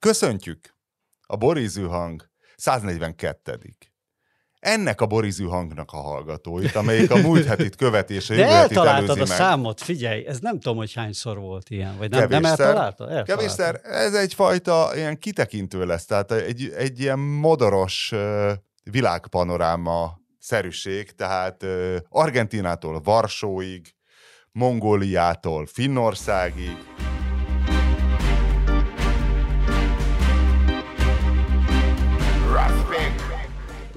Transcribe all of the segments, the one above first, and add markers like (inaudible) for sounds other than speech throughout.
Köszöntjük! A Borizű hang 142 ennek a borizű hangnak a hallgatóit, amelyik a múlt hetit követi és a De jövő hetit eltaláltad a meg. számot, figyelj, ez nem tudom, hogy hányszor volt ilyen, vagy nem, nem eltalálta? Eltalálta. Kevésszer, ez egyfajta ilyen kitekintő lesz, tehát egy, egy ilyen modoros világpanoráma szerűség, tehát Argentinától Varsóig, Mongóliától Finnországig,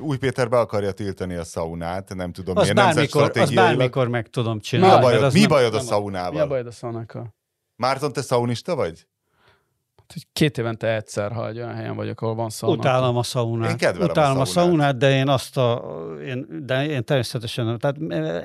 Új Péter be akarja tiltani a szaunát, nem tudom Az miért, bármikor, az nemzetstratégiailag. bármikor meg tudom Mi csinálni. a mert bajod, az mi nem- bajod a nem- Mi a bajod a szaunákkal? Márton, te szaunista vagy? Hogy Két évente egyszer, ha egy olyan helyen vagyok, ahol van szauna. Utálom a szaunát. Én kedvelem a Utálom a szaunát. szaunát, de én azt a, én, de én természetesen, nem. tehát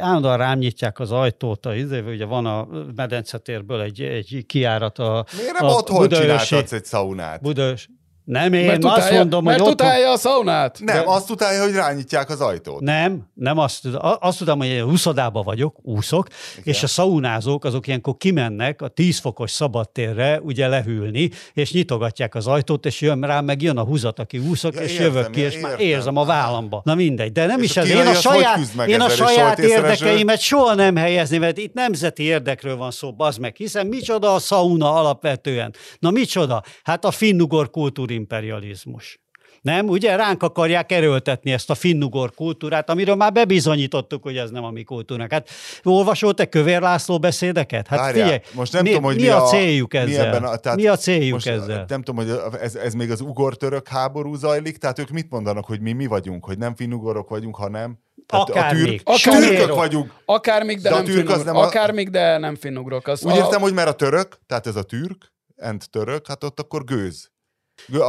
állandóan rám nyitják az ajtót, a izé, ugye van a medencetérből egy, egy kiárat a, Miért nem a otthon Budaörsi- csináltatsz egy szaunát? Budaörs. Nem, én Mert azt utálja, mondom, mert hogy otthon... utálja a szaunát. Nem, de- azt utálja, hogy rányitják az ajtót. Nem, nem azt, azt tudom, hogy én úszodába vagyok, úszok, Igen. és a szaunázók azok ilyenkor kimennek a 10 fokos szabadtérre ugye lehűlni, és nyitogatják az ajtót, és jön rám, meg jön a húzat, aki úszok, Ja, és értem, jövök ki, és már értem. érzem a vállamba. Na mindegy, de nem És is a ez. Én a az saját, én a saját érdekeimet soha nem helyezni, mert itt nemzeti érdekről van szó, bazd meg, hiszen micsoda a szauna alapvetően? Na micsoda? Hát a finnugor kultúrimperializmus. Nem, ugye ránk akarják erőltetni ezt a finnugor kultúrát, amiről már bebizonyítottuk, hogy ez nem a mi kultúránk. Hát olvasol te Kövér László beszédeket? Hát Várjál, figyelj, most nem mi, tudom, hogy mi, mi a, a- céljuk mi ezzel? ebben a- tehát mi a céljuk Most ezzel? nem tudom, hogy ez, ez még az ugor-török háború zajlik, tehát ők mit mondanak, hogy mi mi vagyunk, hogy nem finnugorok vagyunk, hanem tehát a Akármik. türk, Akármik. türkök vagyunk. Akármíg, de, De a nem türk az nem a- Akármíg, de nem finnugrok. Az Úgy a... értem, hogy mert a török, tehát ez a türk, and török, hát ott akkor gőz.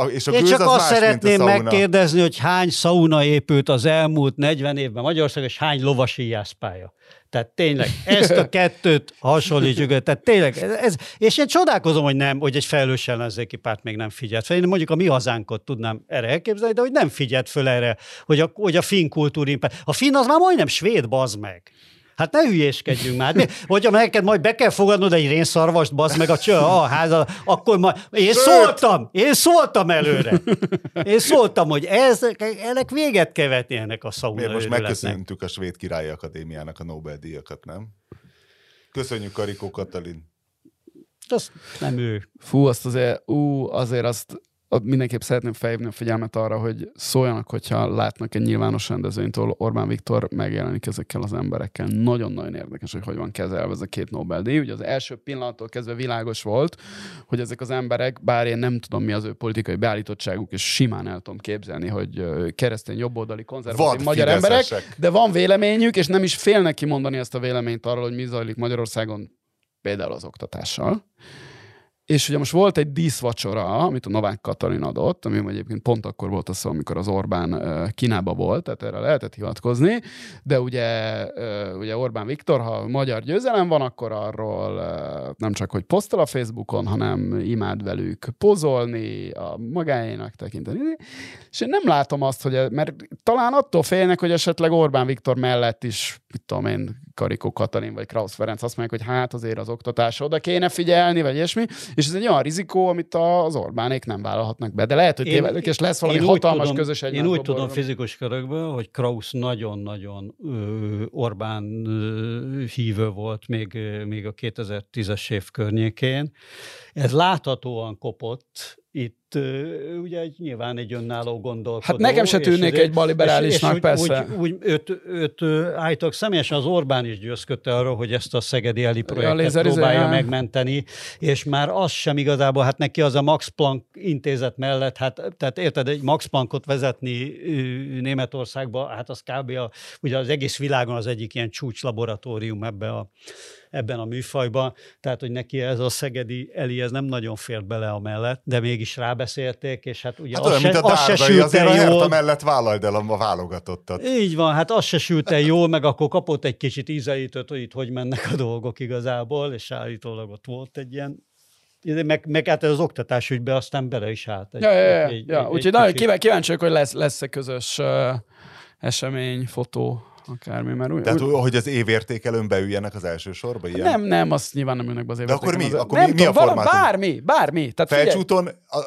És a Én csak az azt más, szeretném megkérdezni, hogy hány szauna épült az elmúlt 40 évben Magyarországon, és hány lovasi jászpálya. Tehát tényleg ezt a (laughs) kettőt hasonlítsuk, össze. tehát tényleg, ez, és én csodálkozom, hogy nem, hogy egy felelős ellenzéki párt még nem figyelt fel. Én mondjuk a mi hazánkot tudnám erre elképzelni, de hogy nem figyelt föl erre, hogy a, hogy a finn kultúrimpát. A finn az már majdnem svéd, bazd meg. Hát ne hülyéskedjünk már. Mi- Hogyha neked majd be kell fogadnod egy rénszarvast, bazd meg a cső a házal, akkor majd... Én szóltam, én szóltam előre. Én szóltam, hogy ez, ennek véget kell vetni ennek a szauna Miért most megköszöntük a Svéd Királyi Akadémiának a Nobel-díjakat, nem? Köszönjük Karikó Katalin. Az nem ő. Fú, azt azért, ú, azért azt mindenképp szeretném felhívni a figyelmet arra, hogy szóljanak, hogyha látnak egy nyilvános rendezvényt, ahol Orbán Viktor megjelenik ezekkel az emberekkel. Nagyon-nagyon érdekes, hogy hogy van kezelve ez a két Nobel-díj. Ugye az első pillanattól kezdve világos volt, hogy ezek az emberek, bár én nem tudom mi az ő politikai beállítottságuk, és simán el tudom képzelni, hogy keresztény, jobboldali, konzervatív Vad magyar emberek, de van véleményük, és nem is félnek kimondani ezt a véleményt arról, hogy mi zajlik Magyarországon, például az oktatással. És ugye most volt egy díszvacsora, amit a Novák Katalin adott, ami egyébként pont akkor volt az amikor az Orbán Kínába volt, tehát erre lehetett hivatkozni, de ugye, ugye Orbán Viktor, ha magyar győzelem van, akkor arról nem csak, hogy posztol a Facebookon, hanem imád velük pozolni, a magáénak tekinteni. És én nem látom azt, hogy, mert talán attól félnek, hogy esetleg Orbán Viktor mellett is, mit tudom én, Karikó Katalin vagy Krausz Ferenc azt mondják, hogy hát azért az oktatásra oda kéne figyelni, vagy ilyesmi, és ez egy olyan rizikó, amit az Orbánék nem vállalhatnak be. De lehet, hogy Én- tévedek, és lesz valami hatalmas tudom- közös Én úgy tudom fizikus körökből, hogy Krausz nagyon-nagyon Orbán ö, hívő volt még, még a 2010-es év környékén. Ez láthatóan kopott. Itt ugye egy, nyilván egy önálló gondolkodó. Hát nekem se és azért- egy baliberálisnak, és, persze. Úgy, úgy, őt, őt ö, állítólag személyesen az Orbán is győzködte arról, hogy ezt a szegedi Eli projektet izé, próbálja ja. megmenteni, és már az sem igazából, hát neki az a Max Planck intézet mellett, hát tehát érted, egy Max Planckot vezetni Németországba, hát az kb. A, ugye az egész világon az egyik ilyen csúcslaboratórium ebbe a, ebben a műfajban, tehát hogy neki ez a szegedi Eli, ez nem nagyon fért bele a mellett, de mégis rábeszélték, és hát ugye Hát az, olyan, se, mint a az se sült azért a el jól. mellett vállald el a válogatottat. Így van, hát az se sült el (laughs) jól, meg akkor kapott egy kicsit ízelítőt, hogy itt hogy mennek a dolgok igazából, és állítólag ott volt egy ilyen meg, meg hát ez az oktatás ügybe aztán bele is állt. Egy, Ja, ja, ja. egy- ja. egy- Úgyhogy egy nagyon kíváncsi vagyok, hogy lesz, lesz-e közös uh, esemény, fotó. Akármi, mert úgy, Tehát, úgy, hogy az évértékelőn beüljenek az első sorba? Ilyen? nem, nem, azt nyilván nem ülnek be az De akkor mi? évértékelőn. Akkor nem mi- mi a formátum? Bármi, bármi. Tehát Felcsúton a,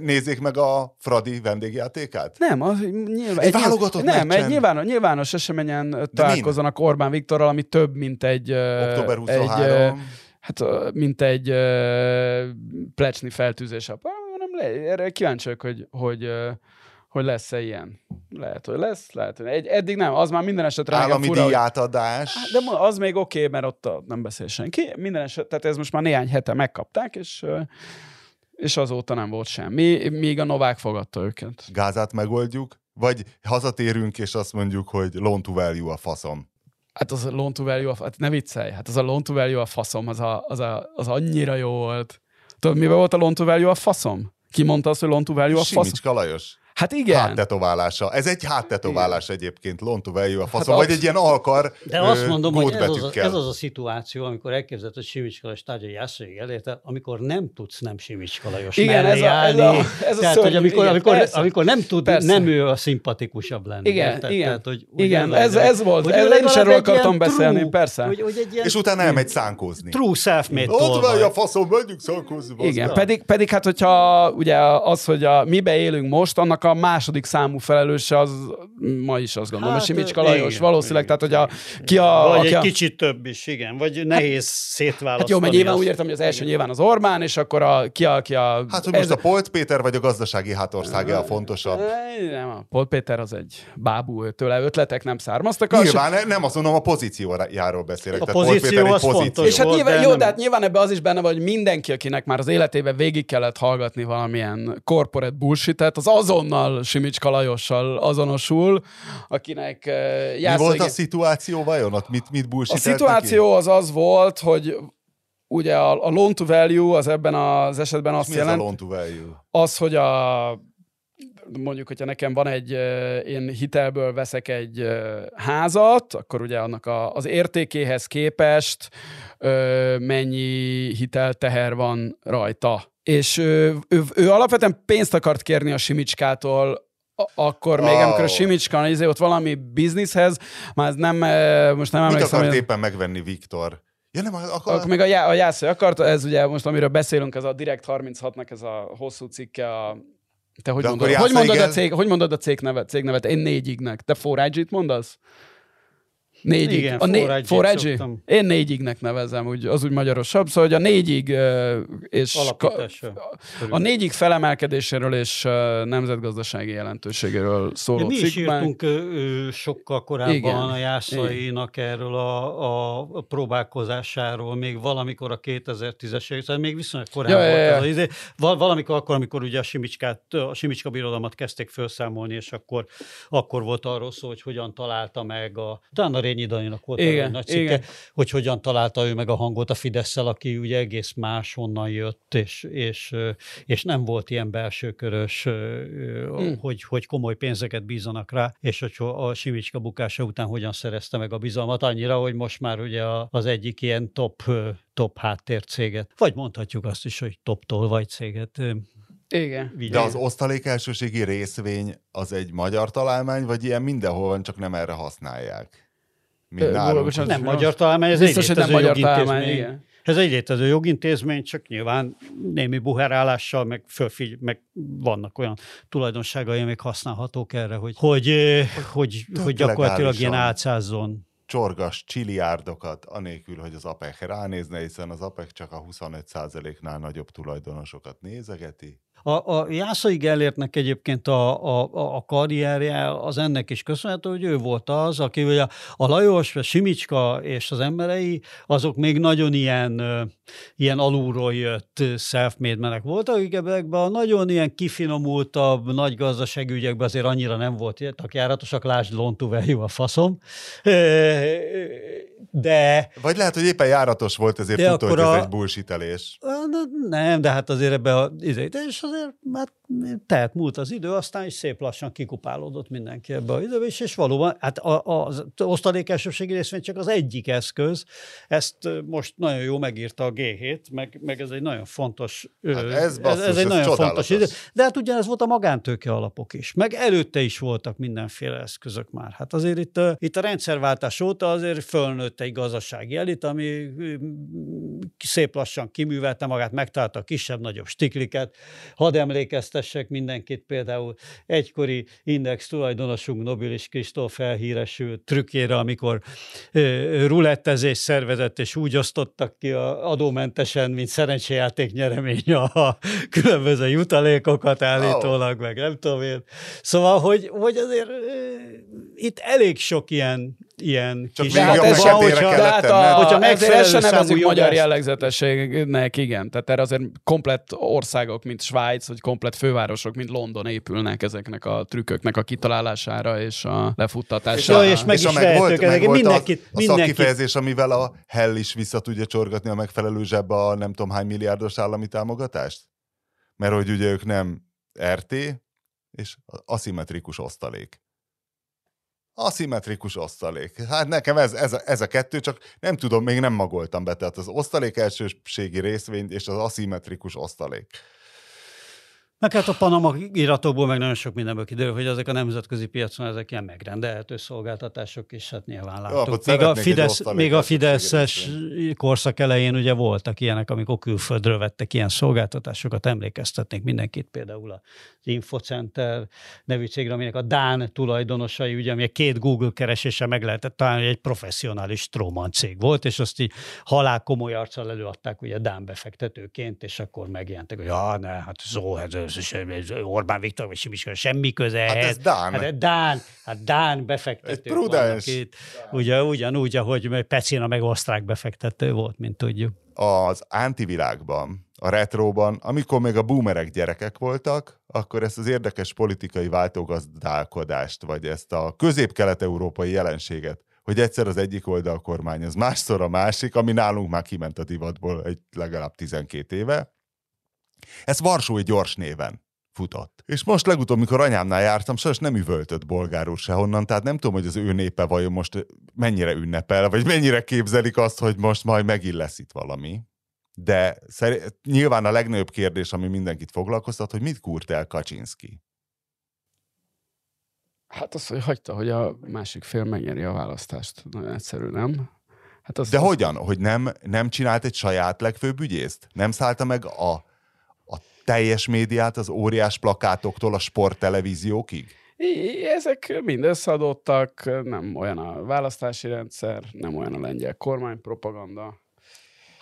nézzék meg a Fradi vendégjátékát? Nem, az nyilván, Egy válogatott Nem, egy nyilvános, nyilvános eseményen találkozzanak Orbán Viktorral, ami több, mint egy... Október Egy, 23. ö, hát, mint egy plecsni feltűzés. Ah, Nem, erre kíváncsi vagyok, hogy, hogy, hogy lesz-e ilyen. Lehet, hogy lesz, lehet, hogy egy, eddig nem, az már minden esetre Állami fura, hogy- díjátadás. Hát, De az még oké, okay, mert ott a- nem beszél senki. Minden eset, tehát ez most már néhány hete megkapták, és, és azóta nem volt semmi, míg a Novák fogadta őket. Gázát megoldjuk, vagy hazatérünk, és azt mondjuk, hogy loan to value a faszom. Hát az a loan to value, a, hát ne viccelj, hát az a loan to value a faszom, az, a, az, a, az annyira jó volt. Tudod, miben volt a loan to value a faszom? Ki mondta azt, hogy loan to value a faszom? Simicska Lajos. Hát igen. Háttetoválása. Ez egy háttetoválás egyébként, loan to value a faszom. Hát vagy absz- egy ilyen alkar De azt ö, mondom, hogy ez az, a, ez az a szituáció, amikor elképzeled, hogy Simicska Lajos tárgyai Jászai elérte, amikor nem tudsz nem Simicska Lajos Igen, ez a- ez a- állni. ez a Tehát, szörnyű, hogy amikor, igen, amikor, persze. amikor nem tud, Persze. nem ő a szimpatikusabb lenni. Igen, érted? igen. Tehát, hogy, Igen, az ez- ez volt. Hogy Ez- én is erről akartam beszélni, true, persze. Hogy, hogy egy ilyen És utána elmegy szánkózni. true self-made Ott van a faszom, megyünk szánkózni. Igen, pedig, pedig hát hogyha ugye az, hogy a, mibe élünk most, annak a második számú felelőse az ma is azt gondolom, Hát, hát, Simicska igen, Lajos valószínűleg, igen, tehát hogy a, ki a, Vagy aki egy a, kicsit több is, igen. Vagy nehéz szétválasztani. Hát jó, mert nyilván azt. úgy értem, hogy az első nyilván az Orbán, és akkor a, ki a, ki a Hát, hogy most a Polt Péter vagy a gazdasági hátországe a fontosabb. Nem, a Paul Péter az egy bábú, tőle ötletek nem származtak. Az Nyilván ne- nem azt mondom, a pozíciójáról beszélek. A Tehát Polt pozíció Péter az fontos. pozíció. És hát volt, nyilván, jó, nem- de hát nyilván ebben az is benne van, hogy mindenki, akinek már az életében végig kellett hallgatni valamilyen corporate bullshit az azonnal Simicska Lajossal azonosul, akinek uh, Mi Jászai- volt a szituáció vajon? Ott mit, mit A szituáció az az volt, hogy ugye a, a loan to value az ebben az esetben azt Mi ez a loan to value? az, hogy a mondjuk, hogyha nekem van egy, én hitelből veszek egy házat, akkor ugye annak a, az értékéhez képest mennyi hitelteher van rajta. És ő, ő, ő alapvetően pénzt akart kérni a Simicskától, akkor még, amikor a Simicska izé, ott valami bizniszhez, már ez nem, most nem Mit emlékszem, akart hogy- éppen megvenni Viktor? Ja nem, akar... akkor még a, já, a Jászai akarta, ez ugye most, amiről beszélünk, ez a Direkt 36-nak ez a hosszú cikke a te hogy De mondod, hogy, mondod a cég, hogy mondod a cég nevet, cég nevet? Én négyignek. Te forage mondasz? Négyig. Igen, a né- forage. Én négyignek nevezem, úgy, az úgy magyarosabb. Szóval, hogy a négyig és Alapítása. a négyig felemelkedéséről és nemzetgazdasági jelentőségéről szóló De mi is cikkben. írtunk ö, sokkal korábban Igen. a Jászainak erről a, a próbálkozásáról, még valamikor a 2010-es évek, tehát még viszonylag korán Ja, volt ja, ja. az izé. Val- Valamikor akkor, amikor ugye a Simicskát, a Simicska birodalmat kezdték felszámolni, és akkor, akkor volt arról szó, hogy hogyan találta meg a, talán a Rényi Daninak volt Igen, egy nagy cikke, igen. hogy hogyan találta ő meg a hangot a fidesz aki ugye egész máshonnan jött, és, és, és nem volt ilyen belsőkörös, Hmm. hogy, hogy komoly pénzeket bízanak rá, és hogy a Simicska bukása után hogyan szerezte meg a bizalmat, annyira, hogy most már ugye a- az egyik ilyen top, top háttércéget, vagy mondhatjuk azt is, hogy top tolvaj céget Igen. De az osztalék elsőségi részvény az egy magyar találmány, vagy ilyen mindenhol van, csak nem erre használják? Mint Ö, nálunk. bocsánat, nem magyar találmány, ez Biztos, egy nem létező magyar találmány, jogintézmény. igen. Ez egy létező jogintézmény, csak nyilván némi buherálással, meg, fölfigy, meg vannak olyan tulajdonságai, amik használhatók erre, hogy, hogy, hogy, hogy gyakorlatilag ilyen álcázzon. Csorgas csiliárdokat, anélkül, hogy az APEC ránézne, hiszen az APEC csak a 25%-nál nagyobb tulajdonosokat nézegeti. A, a Jászai Gellértnek egyébként a, a, a- a karrierje az ennek is köszönhető, hogy ő volt az, aki ugye a, a Lajos, a Simicska és az emberei, azok még nagyon ilyen, ilyen alulról jött self-made menek voltak, akik ebben a nagyon ilyen kifinomultabb, nagy gazdaságügyekben azért annyira nem voltak járatosak, lásd value a faszom. De Vagy lehet, hogy éppen járatos volt, ezért tudta, hogy ez a- egy bullshitelés. Nem, de hát azért ebbe a, izé- és az azért hát tehet múlt az idő, aztán is szép lassan kikupálódott mindenki ebbe a időbe, és, és valóban hát a, az osztalék elsőségi részvény csak az egyik eszköz, ezt most nagyon jó megírta a G7, meg, meg ez egy nagyon fontos, Hát ez basszus, ez, ez egy ez nagyon fontos idő, de hát ugyanez volt a magántőke alapok is, meg előtte is voltak mindenféle eszközök már. Hát azért itt, a- itt a rendszerváltás óta azért fölnőtt egy gazdasági elit, ami szép lassan kiművelte magát, megtalálta a kisebb-nagyobb stikliket. Hadd emlékeztessek mindenkit például egykori index tulajdonosunk Nobilis Kristóf elhíresült trükkére, amikor rulettezés szervezett, és úgy osztottak ki a adómentesen, mint szerencsejáték nyeremény a különböző jutalékokat állítólag, meg nem tudom én. Szóval, hogy, hogy azért itt elég sok ilyen, ilyen Csak kis jobb van, feketére hogyha, kellett Tehát tenned. a, Hogyha ezért ezt se megfelelő nevezik magyar jellegzetességnek, igen. Tehát erre azért komplett országok, mint Svájc, vagy komplett fővárosok, mint London épülnek ezeknek a trükköknek a kitalálására és a lefuttatására. Jó, és meg és is meg volt, meg volt mindenkit- az, a mindenkit- szakkifejezés, amivel a Hell is vissza tudja csorgatni a megfelelő zsebbe a nem tudom hány milliárdos állami támogatást? Mert hogy ugye ők nem RT, és aszimmetrikus osztalék. Aszimmetrikus osztalék. Hát nekem ez, ez, a, ez a kettő, csak nem tudom, még nem magoltam be. Tehát az osztalék elsőségi részvény és az aszimmetrikus osztalék. Meg hát a Panama iratokból meg nagyon sok mindenből kiderül, hogy ezek a nemzetközi piacon ezek ilyen megrendelhető szolgáltatások, és hát nyilván láttuk. Még a, Fidesz, még a Fideszes korszak elején ugye voltak ilyenek, amikor külföldről vettek ilyen szolgáltatásokat, emlékeztetnék mindenkit például az Infocenter nevű cégre, aminek a Dán tulajdonosai, ugye, ami a két Google keresése meg lehetett találni, hogy egy professzionális tróman cég volt, és azt így halál komoly arccal előadták ugye Dán befektetőként, és akkor megjelentek, hogy ja, ne, hát szó, Orbán Viktor, vagy semmi, semmi köze Hát ehhez. ez Dán. Hát Dán, hát Dán befektetők Egy prudens. itt. Ugye, ugyanúgy, ahogy Pecina meg osztrák befektető volt, mint tudjuk. az antivilágban, a retróban, amikor még a boomerek gyerekek voltak, akkor ezt az érdekes politikai váltógazdálkodást, vagy ezt a közép-kelet-európai jelenséget, hogy egyszer az egyik oldal kormány, az másszor a másik, ami nálunk már kiment a divatból egy legalább 12 éve. Ez Varsói gyors néven futott. És most legutóbb, mikor anyámnál jártam, sajnos nem üvöltött bolgárul sehonnan, tehát nem tudom, hogy az ő népe vajon most mennyire ünnepel, vagy mennyire képzelik azt, hogy most majd megint lesz itt valami. De szeri- nyilván a legnagyobb kérdés, ami mindenkit foglalkoztat, hogy mit kúrt el Kaczynski. Hát az, hogy hagyta, hogy a másik fél megnyeri a választást. Nagyon egyszerű, nem? Hát az, De az, hogyan? Hogy nem, nem csinált egy saját legfőbb ügyészt? Nem szállta meg a teljes médiát az óriás plakátoktól a sporttelevíziókig? Ezek mind összeadottak, nem olyan a választási rendszer, nem olyan a lengyel kormánypropaganda.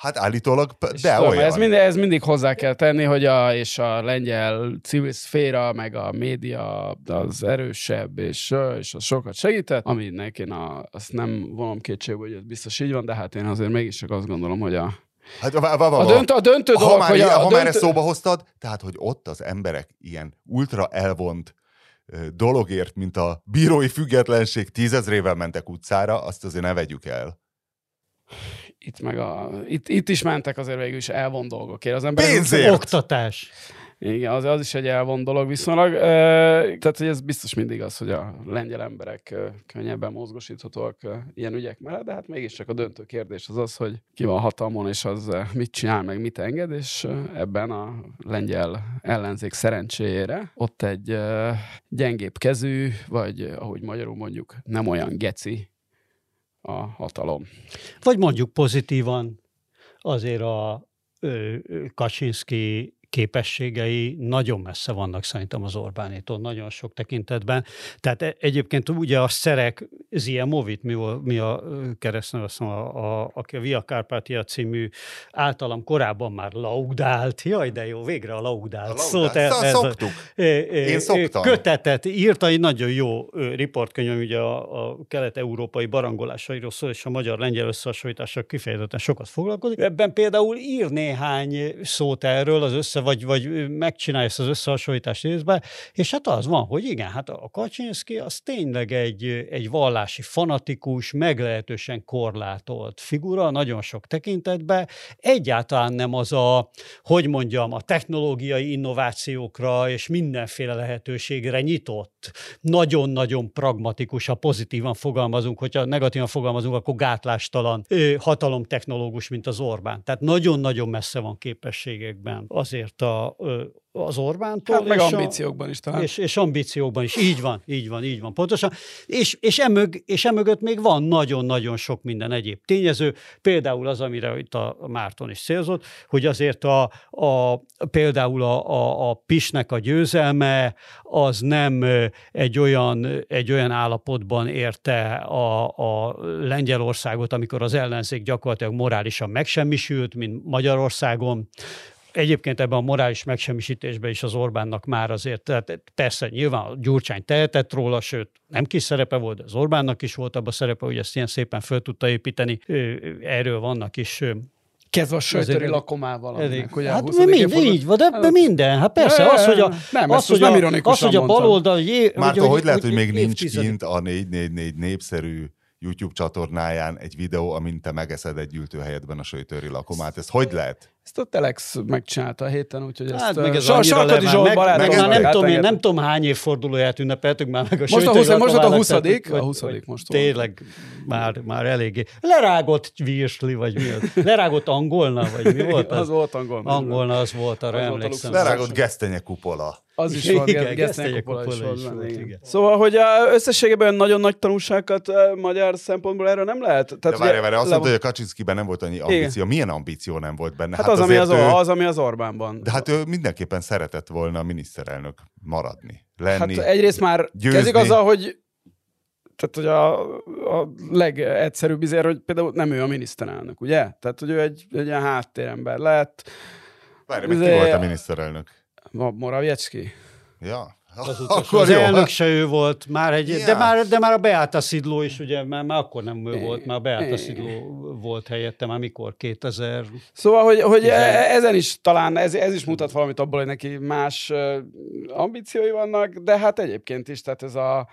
Hát állítólag, És de tudom, olyan. Ez, mind, ez mindig hozzá kell tenni, hogy a, és a lengyel civil szféra, meg a média az erősebb, és, és az sokat segített, aminek én a, azt nem vonom kétségbe, hogy ez biztos így van, de hát én azért mégis csak azt gondolom, hogy a, Hát, va, va, va, a, va. döntő, a döntő ha dolog, már, hogy a, a ha már döntő... ezt szóba hoztad, tehát, hogy ott az emberek ilyen ultra elvont dologért, mint a bírói függetlenség tízezrével mentek utcára, azt azért ne vegyük el. Itt, meg a, itt, itt is mentek azért végül is elvon dolgokért. Az emberek Pénzért! Oktatás. Igen, az, az is egy elvon dolog viszonylag. Tehát, hogy ez biztos mindig az, hogy a lengyel emberek könnyebben mozgosíthatóak ilyen ügyek mellett, de hát mégiscsak a döntő kérdés az az, hogy ki van hatalmon, és az mit csinál, meg mit enged, és ebben a lengyel ellenzék szerencséjére ott egy gyengébb kezű, vagy ahogy magyarul mondjuk, nem olyan geci a hatalom. Vagy mondjuk pozitívan azért a Kaczynszki képességei nagyon messze vannak szerintem az Orbánétól, nagyon sok tekintetben. Tehát e- egyébként ugye a Szerek Ziemovit, mi, volt- mi a ö, keresztneve, azt mondom, a, a, a Via Carpatia című általam korábban már laudált, jaj de jó, végre a laudált A szót. laudált. ez- ez a- Szoktuk. Én szoktam. Kötetet írta, egy nagyon jó riportkönyv, ugye a, a kelet-európai barangolásairól szól, és a magyar-lengyel összehasonlítással kifejezetten sokat foglalkozik. Ebben például ír néhány szót erről az vagy, vagy megcsinálja ezt az összehasonlítást részbe, és hát az van, hogy igen, hát a Kaczynszki az tényleg egy, egy vallási fanatikus, meglehetősen korlátolt figura, nagyon sok tekintetben, egyáltalán nem az a, hogy mondjam, a technológiai innovációkra és mindenféle lehetőségre nyitott, nagyon-nagyon pragmatikus, ha pozitívan fogalmazunk, hogyha negatívan fogalmazunk, akkor gátlástalan hatalomtechnológus, mint az Orbán. Tehát nagyon-nagyon messze van képességekben azért a, az Orbántól. Hát meg és ambíciókban is talán. És, és ambíciókban is. Így van, így van, így van. Pontosan. És, és, emög, és emögött még van nagyon-nagyon sok minden egyéb tényező. Például az, amire itt a Márton is célzott, hogy azért a, a, például a, a, a Pisnek a győzelme az nem egy olyan, egy olyan állapotban érte a, a Lengyelországot, amikor az ellenzék gyakorlatilag morálisan megsemmisült, mint Magyarországon, Egyébként ebben a morális megsemmisítésben is az Orbánnak már azért, tehát persze nyilván a Gyurcsány tehetett róla, sőt nem kis szerepe volt, de az Orbánnak is volt abban a szerepe, hogy ezt ilyen szépen föl tudta építeni. Erről vannak is Kezdve a söjtöri lakomával. Ugye hát minden, így van, de hát, minden. Hát persze, az, hogy a, nem, az, hogy nem a, az, hogy a baloldal... Márta, hogy, hogy lehet, hogy még nincs kint a 444 népszerű YouTube csatornáján egy videó, amint te megeszed egy gyűjtőhelyedben a söjtöri lakomát. Ez hogy lehet? Ezt a Telex megcsinálta a héten, úgyhogy hát, ezt... Ez so, Sarkadi Zsolt meg, meg, meg nem, tudom, én, nem tudom hány évfordulóját ünnepeltük már meg a Most a, 20, most a 20 a 20 most Tényleg már, már eléggé. Lerágott virsli, vagy mi az? Lerágott angolna, vagy mi volt az? az volt angolna. Angolna az volt, arra az emlékszem. Lerágott gesztenye kupola. Az is van, igen, gesztenye kupola is volt. Igen. Szóval, hogy a összességében nagyon nagy tanulságokat magyar szempontból erre nem lehet. Tehát, De várj, várj, azt mondta, hogy a Kaczynszkiben nem volt annyi ambíció. Milyen ambíció nem volt benne? Hát, hát az, ami az, ő, az, ami az Orbánban. De hát ő mindenképpen szeretett volna a miniszterelnök maradni, lenni. Hát egyrészt már győzni. kezdik azzal, hogy tehát, hogy a, a legegyszerűbb izér, hogy például nem ő a miniszterelnök, ugye? Tehát, hogy ő egy, egy ilyen háttérember lett. Várj, ki volt a miniszterelnök? Moraviecki. Ja, az, utas, az elnök se ő volt, már egy, yeah. de, már, de már a Beáta Szidló is, ugye, már, már akkor nem ő volt, már a Beáta Szidló volt helyette, már mikor, 2000... Szóval, hogy, hogy e- ezen is talán, ez, ez is mutat valamit abból, hogy neki más ambíciói vannak, de hát egyébként is, tehát ez a,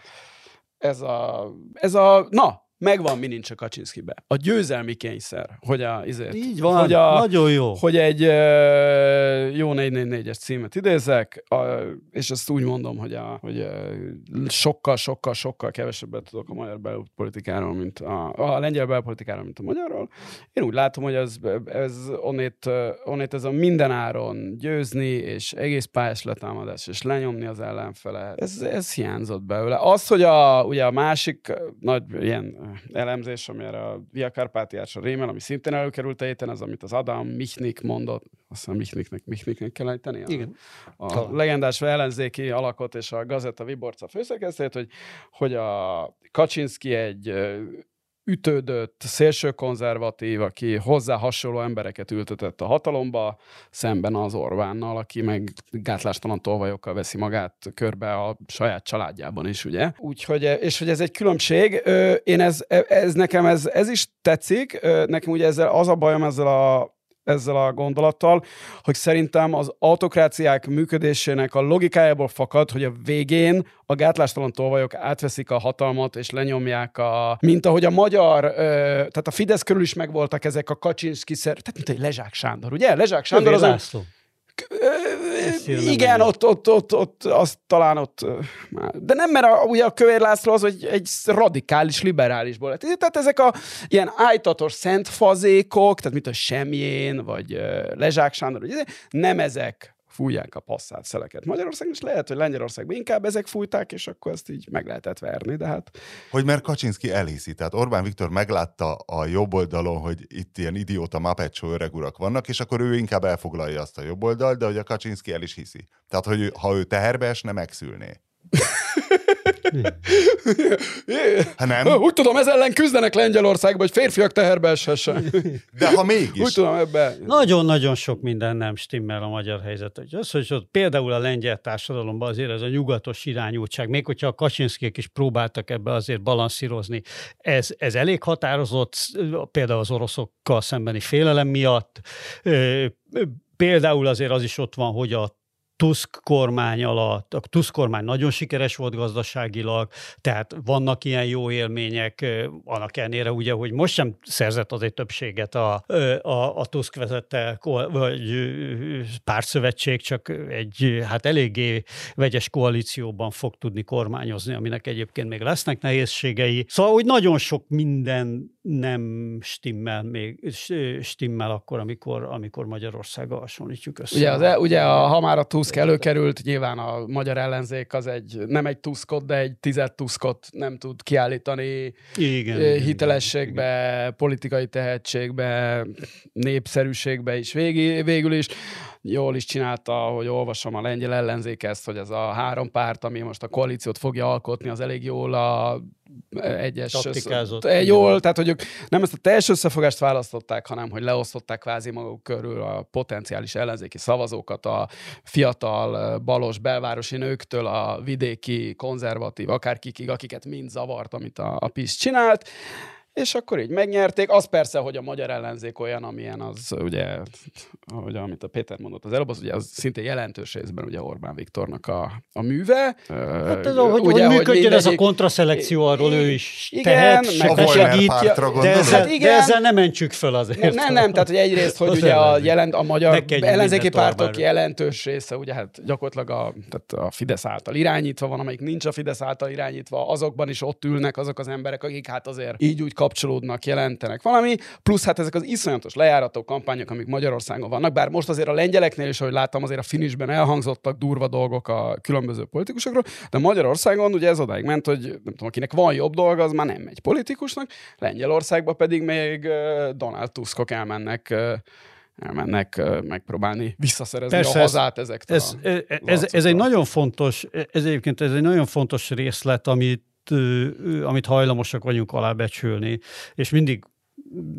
ez a, ez a, na, megvan, mi nincs a Kaczynszkibe. A győzelmi kényszer, hogy a, izért, Így van, hogy a, nagyon jó. Hogy egy jó 444-es címet idézek, a, és ezt úgy mondom, hogy, a, hogy sokkal, sokkal, sokkal kevesebbet tudok a magyar belpolitikáról, mint a, a lengyel belpolitikáról, mint a magyarról. Én úgy látom, hogy ez, ez onnét, onnét ez a mindenáron győzni, és egész pályás letámadás, és lenyomni az ellenfele, ez, ez hiányzott belőle. Az, hogy a, ugye a másik nagy ilyen elemzés, ami erre a Via Carpatiásra rémel, ami szintén előkerült a héten, az, amit az Adam Michnik mondott, azt hiszem Michniknek, Michniknek kell ejteni, Igen. a, a legendás ellenzéki alakot és a Gazetta Viborca főszerkesztőjét, hogy, hogy a Kaczynski egy ütődött, szélsőkonzervatív, aki hozzá hasonló embereket ültetett a hatalomba, szemben az Orbánnal, aki meg gátlástalan tolvajokkal veszi magát körbe a saját családjában is, ugye? Úgyhogy, és hogy ez egy különbség, én ez, ez nekem ez, ez is tetszik, nekem ugye ezzel az a bajom ezzel a ezzel a gondolattal, hogy szerintem az autokráciák működésének a logikájából fakad, hogy a végén a gátlástalan tolvajok átveszik a hatalmat, és lenyomják a... Mint ahogy a magyar, ö, tehát a Fidesz körül is megvoltak ezek a Kaczynszki szer... Tehát mint egy Lezsák Sándor, ugye? Lezsák Sándor az... A igen, ott, ott, ott, ott, azt talán ott, de nem, mert a, ugye a Kövér László az, hogy egy radikális, liberálisból lett. Tehát ezek a ilyen ájtatos szent fazékok, tehát mint a Semjén, vagy Lezsák Sándor, nem ezek fújják a passzát szeleket. Magyarországon is lehet, hogy Lengyelországban inkább ezek fújták, és akkor ezt így meg lehetett verni, de hát... Hogy mert Kaczynszki elhiszi, tehát Orbán Viktor meglátta a jobb oldalon, hogy itt ilyen idióta mapecsó öreg urak vannak, és akkor ő inkább elfoglalja azt a jobb oldalt, de hogy a Kaczynszki el is hiszi. Tehát, hogy ha ő teherbe esne, megszülné. (laughs) (laughs) Ha nem? Úgy tudom, ez ellen küzdenek Lengyelországban, hogy férfiak teherbe eshessen. De ha mégis. Úgy tudom, ebben. Nagyon-nagyon sok minden nem stimmel a magyar helyzet. Az, hogy ott például a lengyel társadalomban azért ez a nyugatos irányultság, még hogyha a Kaczynszkék is próbáltak ebbe azért balanszírozni, ez, ez elég határozott, például az oroszokkal szembeni félelem miatt, Például azért az is ott van, hogy a Tusk kormány alatt, a Tusk kormány nagyon sikeres volt gazdaságilag, tehát vannak ilyen jó élmények, annak ellenére ugye, hogy most sem szerzett azért többséget a, a, a Tusk vezette vagy pártszövetség, csak egy hát eléggé vegyes koalícióban fog tudni kormányozni, aminek egyébként még lesznek nehézségei. Szóval, hogy nagyon sok minden nem stimmel még, stimmel akkor, amikor, amikor Magyarországgal hasonlítjuk össze. Ugye, az, e- ugye a, ha már a Tusk előkerült, nyilván a magyar ellenzék az egy, nem egy Tuskot, de egy tized Tuskot nem tud kiállítani igen, hitelességbe, igen. politikai tehetségbe, népszerűségbe is végig, végül is jól is csinálta, hogy olvasom a lengyel ellenzék ezt, hogy ez a három párt, ami most a koalíciót fogja alkotni, az elég jól a egyes... Taktikázott. Össze, jól, tehát hogy ők nem ezt a teljes összefogást választották, hanem hogy leosztották kvázi maguk körül a potenciális ellenzéki szavazókat a fiatal balos belvárosi nőktől a vidéki konzervatív akárkikig, akiket mind zavart, amit a, a PIS csinált és akkor így megnyerték. Az persze, hogy a magyar ellenzék olyan, amilyen az ugye, ahogy amit a Péter mondott az előbb, az ugye az szinte jelentős részben ugye Orbán Viktornak a, a műve. Hát ez, hogy, ugye, hogy működjön mindegyik... ez a kontraszelekció, arról ő is igen, tehet, meg segít, de ezzel, hát igen, de ezzel nem mentsük fel azért. Nem, nem, nem tehát hogy egyrészt, hogy ugye a, jelent, a magyar ellenzéki pártok jelentős része, ugye hát gyakorlatilag a, tehát a Fidesz által irányítva van, amelyik nincs a Fidesz által irányítva, azokban is ott ülnek azok az emberek, akik hát azért így úgy kapcsolódnak, jelentenek valami, plusz hát ezek az iszonyatos lejárató kampányok, amik Magyarországon vannak, bár most azért a lengyeleknél is, ahogy láttam, azért a finisben elhangzottak durva dolgok a különböző politikusokról, de Magyarországon ugye ez odáig ment, hogy nem tudom, akinek van jobb dolga, az már nem megy politikusnak, Lengyelországban pedig még Donald Tuskok elmennek elmennek megpróbálni visszaszerezni Persze, a hazát ezektől. Ez, ez, ez, ez egy nagyon fontos, ez egyébként ez egy nagyon fontos részlet, amit amit hajlamosak vagyunk alábecsülni, és mindig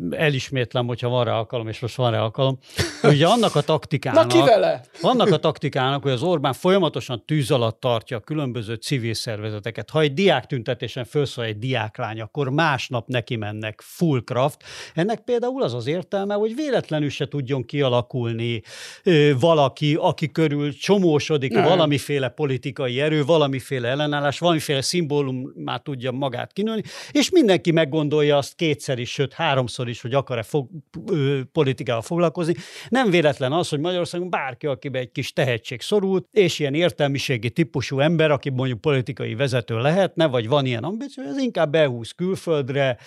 elismétlem, hogyha van rá alkalom, és most van rá alkalom. Ugye annak a taktikának, Na (laughs) annak a taktikának, hogy az Orbán folyamatosan tűz alatt tartja a különböző civil szervezeteket. Ha egy diák tüntetésen felszól egy diáklány, akkor másnap neki mennek full craft. Ennek például az az értelme, hogy véletlenül se tudjon kialakulni valaki, aki körül csomósodik Nem. valamiféle politikai erő, valamiféle ellenállás, valamiféle szimbólum már tudja magát kinőni, és mindenki meggondolja azt kétszer is, sőt három háromszor is, hogy akar-e fog, ö, politikával foglalkozni. Nem véletlen az, hogy Magyarországon bárki, akibe egy kis tehetség szorult, és ilyen értelmiségi típusú ember, aki mondjuk politikai vezető lehetne, vagy van ilyen ambíció, az inkább behúz külföldre.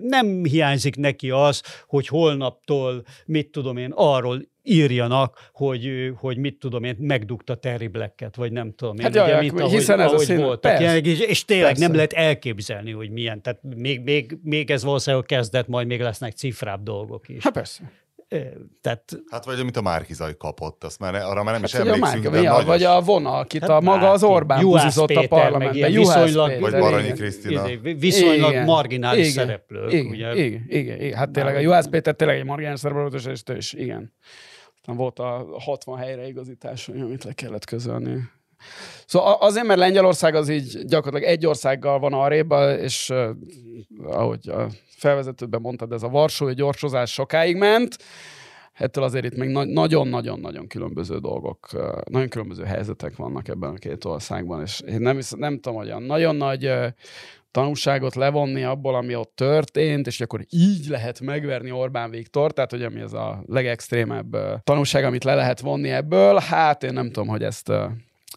Nem hiányzik neki az, hogy holnaptól, mit tudom én, arról írjanak, hogy, hogy mit tudom én, megdugta Terry Blacket, vagy nem tudom én, hát ugye, mint ahogy, hiszen ez ahogy a szín... voltak. és, és tényleg persze. nem lehet elképzelni, hogy milyen. Tehát még, még, még ez valószínűleg kezdett, majd még lesznek cifrább dolgok is. Hát persze. Tehát... Hát vagy amit a Márkizai kapott, azt már, arra már nem hát, is emlékszünk. A Márki, nagyon... Vagy a vonal, akit hát a maga az Orbán buzizott a parlamentben. Viszonylag, vagy Baranyi Krisztina. Viszonylag igen, marginális igen, szereplők. Igen, ugye? igen, igen, igen, hát tényleg a Juhász Péter tényleg egy marginális szereplő, és, és igen. Volt a 60 helyre igazítás, amit le kellett közölni. Szóval azért, mert Lengyelország az így gyakorlatilag egy országgal van arrébb, és ahogy a felvezetőben mondtad, ez a varsói gyorsozás sokáig ment, ettől azért itt még nagyon-nagyon-nagyon különböző dolgok, nagyon különböző helyzetek vannak ebben a két országban, és én nem, nem tudom, olyan nagyon nagy tanulságot levonni abból, ami ott történt, és akkor így lehet megverni Orbán Viktor, tehát hogy ami ez a legextrémebb tanulság, amit le lehet vonni ebből, hát én nem tudom, hogy ezt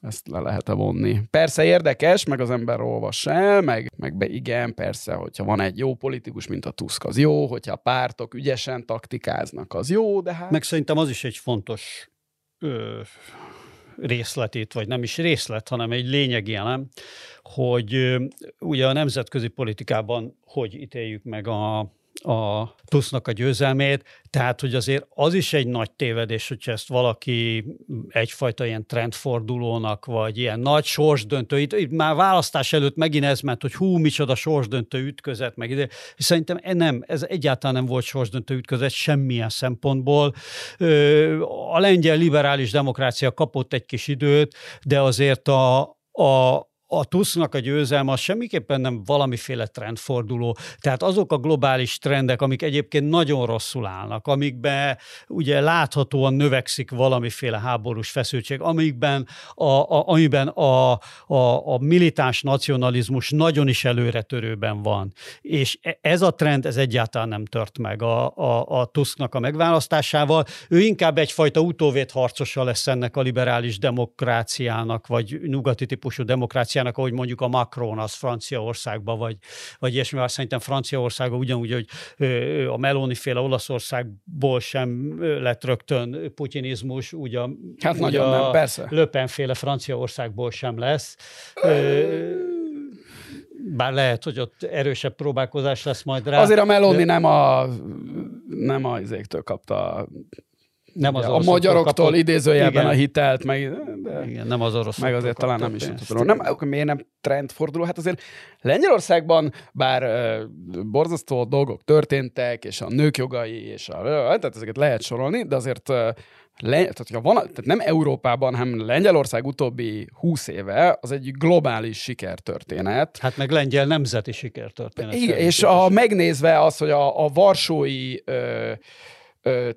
ezt le lehet-e vonni. Persze érdekes, meg az ember olvas el, meg, meg be igen, persze, hogyha van egy jó politikus, mint a Tusk, az jó, hogyha a pártok ügyesen taktikáznak, az jó, de hát... Meg szerintem az is egy fontos ö, részletét, vagy nem is részlet, hanem egy lényegi elem, hogy ö, ugye a nemzetközi politikában hogy ítéljük meg a a plusznak a győzelmét, tehát hogy azért az is egy nagy tévedés, hogyha ezt valaki egyfajta ilyen trendfordulónak, vagy ilyen nagy sorsdöntő, itt, itt már választás előtt megint ez ment, hogy hú, micsoda sorsdöntő ütközet, meg ide. És szerintem e nem, ez egyáltalán nem volt sorsdöntő ütközet semmilyen szempontból. A lengyel liberális demokrácia kapott egy kis időt, de azért a, a, a Tusknak a győzelme az semmiképpen nem valamiféle trendforduló. Tehát azok a globális trendek, amik egyébként nagyon rosszul állnak, amikben ugye láthatóan növekszik valamiféle háborús feszültség, amikben a, a, amiben a, a, a militáns nacionalizmus nagyon is előretörőben van. És e, ez a trend, ez egyáltalán nem tört meg a, a, a Tusknak a megválasztásával. Ő inkább egyfajta utóvét harcosa lesz ennek a liberális demokráciának, vagy nyugati típusú demokráciának, demokráciának, ahogy mondjuk a Macron az Franciaországban, vagy, vagy ilyesmi, azt szerintem Franciaországban ugyanúgy, hogy a Meloni féle Olaszországból sem lett rögtön putinizmus, úgy a, hát úgy nagyon a nem, persze. Löpen féle Franciaországból sem lesz. Bár lehet, hogy ott erősebb próbálkozás lesz majd rá. Azért a Meloni de... nem a nem a izéktől kapta nem az a magyaroktól kapott, idézőjelben igen. a hitelt, meg, de, igen, nem az orosz. Meg azért talán nem is tudom. Nem, akkor miért nem trendforduló? Hát azért Lengyelországban, bár uh, borzasztó dolgok történtek, és a nők jogai, és a, tehát ezeket lehet sorolni, de azért uh, le, tehát, van, tehát nem Európában, hanem Lengyelország utóbbi húsz éve az egy globális sikertörténet. Hát meg lengyel nemzeti sikertörténet. Igen, és a, megnézve az, hogy a, a varsói uh,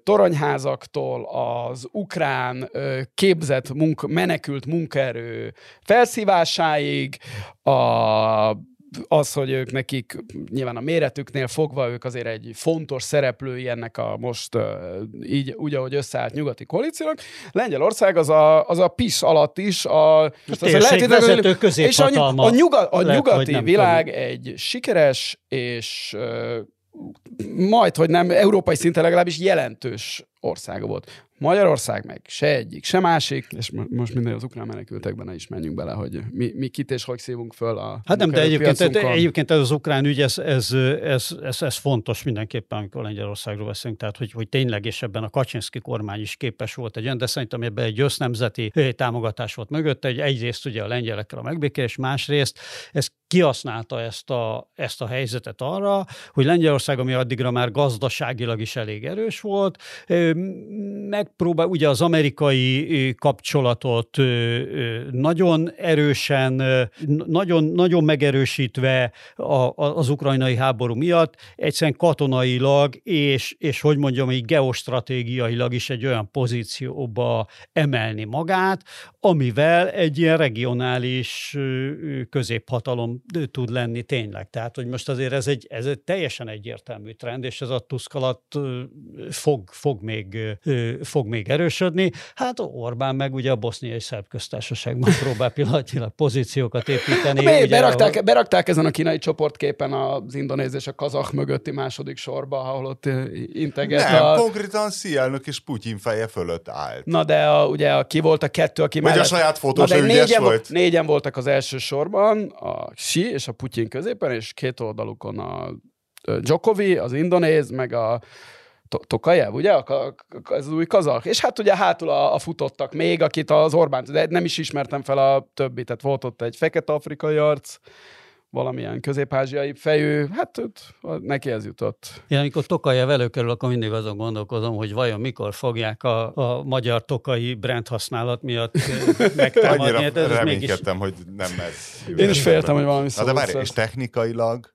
toronyházaktól az ukrán képzett munk, menekült munkaerő felszívásáig, a az, hogy ők nekik nyilván a méretüknél fogva ők azért egy fontos szereplői ennek a most így úgy, ahogy összeállt nyugati koalíciónak. Lengyelország az a, az a PIS alatt is a, a lehet, és a, a, nyuga, a nyugati világ tudom. egy sikeres és majd, hogy nem európai szinten legalábbis jelentős országa volt. Magyarország meg se egyik, se másik, és most minden az ukrán menekültekben ne is menjünk bele, hogy mi, mi kit és hogy szívunk föl a Hát nem, de egyébként, egyébként ez az ukrán ügy, ez, ez, ez, ez, ez fontos mindenképpen, amikor Lengyelországról beszélünk, tehát hogy, hogy tényleg, és ebben a Kaczynszki kormány is képes volt egy olyan, de szerintem ebben egy össznemzeti támogatás volt mögötte, egy egyrészt ugye a lengyelekkel a megbékélés, másrészt ez kihasználta ezt a, ezt a helyzetet arra, hogy Lengyelország, ami addigra már gazdaságilag is elég erős volt, megpróbál ugye az amerikai kapcsolatot nagyon erősen, nagyon, nagyon megerősítve az ukrajnai háború miatt, egyszerűen katonailag és, és hogy mondjam, így geostratégiailag is egy olyan pozícióba emelni magát, amivel egy ilyen regionális középhatalom tud lenni tényleg. Tehát, hogy most azért ez egy, ez egy teljesen egyértelmű trend, és ez a Tusk alatt fog, fog, még, fog még erősödni. Hát Orbán meg ugye a boszniai szerb köztársaságban (laughs) próbál pillanatilag pozíciókat építeni. Bé, ugye, berakták, a... berakták ezen a kínai csoportképen az indonéz és a kazak mögötti második sorba, ahol ott integet. Nem, a... konkrétan Szielnök és Putyin feje fölött állt. Na de a, ugye a, ki volt a kettő, aki Vagy mellett... a saját fotós, Na, négyen, volt? Négyen voltak az első sorban, a Xi és a Putyin középen, és két oldalukon a Djokovic, az indonéz, meg a Tokajev, ugye? A, ez az új kazak. És hát ugye hátul a, a futottak még, akit az Orbán, de nem is ismertem fel a többit, tehát volt ott egy fekete-afrikai arc, valamilyen közép-ázsiai fejű, hát őt, neki ez jutott. Én amikor Tokajev előkerül, akkor mindig azon gondolkozom, hogy vajon mikor fogják a, a magyar tokai brand használat miatt (laughs) megtámadni. Annyira hát ez reménykedtem, mégis... hogy nem ez. Én is féltem, hogy valami szó. de várj, és technikailag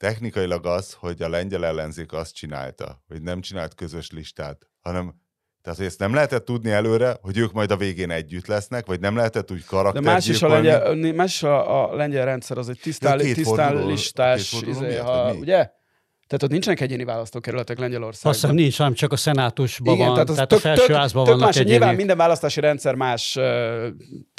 technikailag az, hogy a lengyel ellenzék azt csinálta, hogy nem csinált közös listát, hanem tehát ezt nem lehetett tudni előre, hogy ők majd a végén együtt lesznek, vagy nem lehetett úgy karaktert De más is, a lengyel, más is a, a lengyel rendszer, az egy tisztál, tisztál listás, izé, ha, ugye? Tehát ott nincsenek egyéni választókerületek Lengyelországban. Azt hiszem nincs, hanem csak a szenátusban Igen, van, tehát, tehát tök, a felsőházban vannak más, egyéni. Nyilván minden választási rendszer más uh,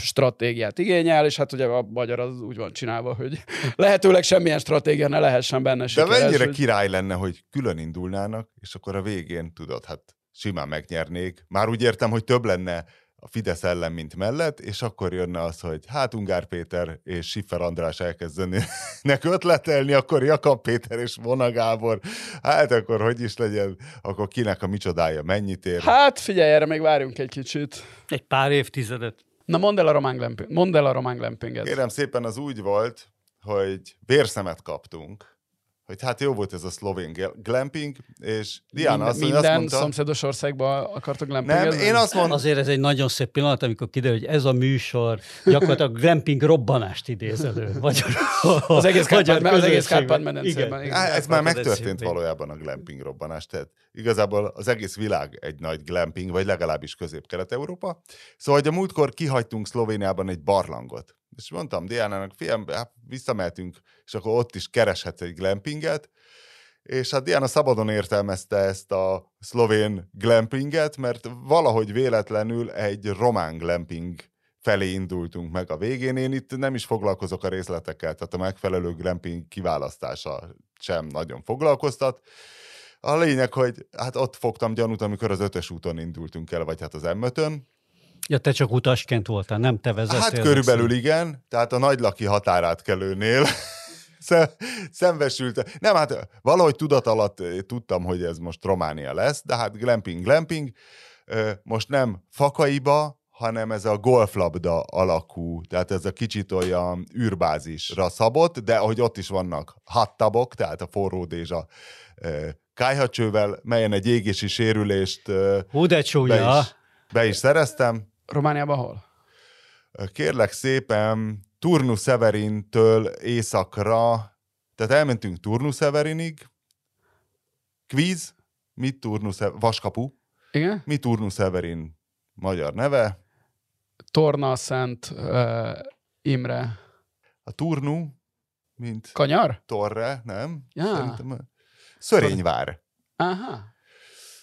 stratégiát igényel, és hát ugye a magyar az úgy van csinálva, hogy (laughs) lehetőleg semmilyen stratégia ne lehessen benne sikeres. De mennyire hogy... király lenne, hogy külön indulnának, és akkor a végén, tudod, hát simán megnyernék. Már úgy értem, hogy több lenne a Fidesz mint mellett, és akkor jönne az, hogy hát Ungár Péter és Siffer András elkezdenének ötletelni, akkor Jakab Péter és Vona Gábor, hát akkor hogy is legyen, akkor kinek a micsodája mennyit ér? Hát figyelj, erre még várjunk egy kicsit. Egy pár évtizedet. Na mondd el a román, glamping, mondd el a román glampinget. Kérem szépen, az úgy volt, hogy vérszemet kaptunk, hogy hát jó volt ez a szlovén glamping, és Diana Minden, azt, minden azt mondta, szomszédos országban akartok nem, glampingezni? én azt mondom, Azért ez egy nagyon szép pillanat, amikor kiderül, hogy ez a műsor gyakorlatilag glamping robbanást idéz elő. (laughs) Vagy Az egész. Kárpát-medencében. Á, ez már megtörtént valójában a glamping robbanás, tehát igazából az egész világ egy nagy glamping, vagy legalábbis közép-kelet-európa. Szóval, hogy a múltkor kihagytunk Szlovéniában egy barlangot. És mondtam Diánának, fiam, hát visszamehetünk, és akkor ott is kereshetsz egy glampinget, és hát Diana szabadon értelmezte ezt a szlovén glampinget, mert valahogy véletlenül egy román glamping felé indultunk meg a végén. Én itt nem is foglalkozok a részletekkel, tehát a megfelelő glamping kiválasztása sem nagyon foglalkoztat. A lényeg, hogy hát ott fogtam gyanút, amikor az ötös úton indultunk el, vagy hát az m Ja, te csak utasként voltál, nem te vezettél. Hát körülbelül igen, tehát a nagylaki határátkelőnél (laughs) sze- szembesült. Nem, hát valahogy tudat alatt eh, tudtam, hogy ez most Románia lesz, de hát glamping, glamping. Most nem fakaiba, hanem ez a golflabda alakú, tehát ez a kicsit olyan űrbázisra szabott, de hogy ott is vannak hattabok, tehát a forró dézsa kájhacsővel, melyen egy égési sérülést Hú, de be is, be is szereztem. Romániában hol? Kérlek szépen, Turnu Severintől északra, tehát elmentünk Turnu Severinig, Kvíz, mit Turnu Severin, Vaskapu, Igen? mi Turnu Severin magyar neve, Torna, Szent, uh, Imre. a Turnu, mint Kanyar? Torre, nem? Ja. Szerintem, Szörényvár. Aha.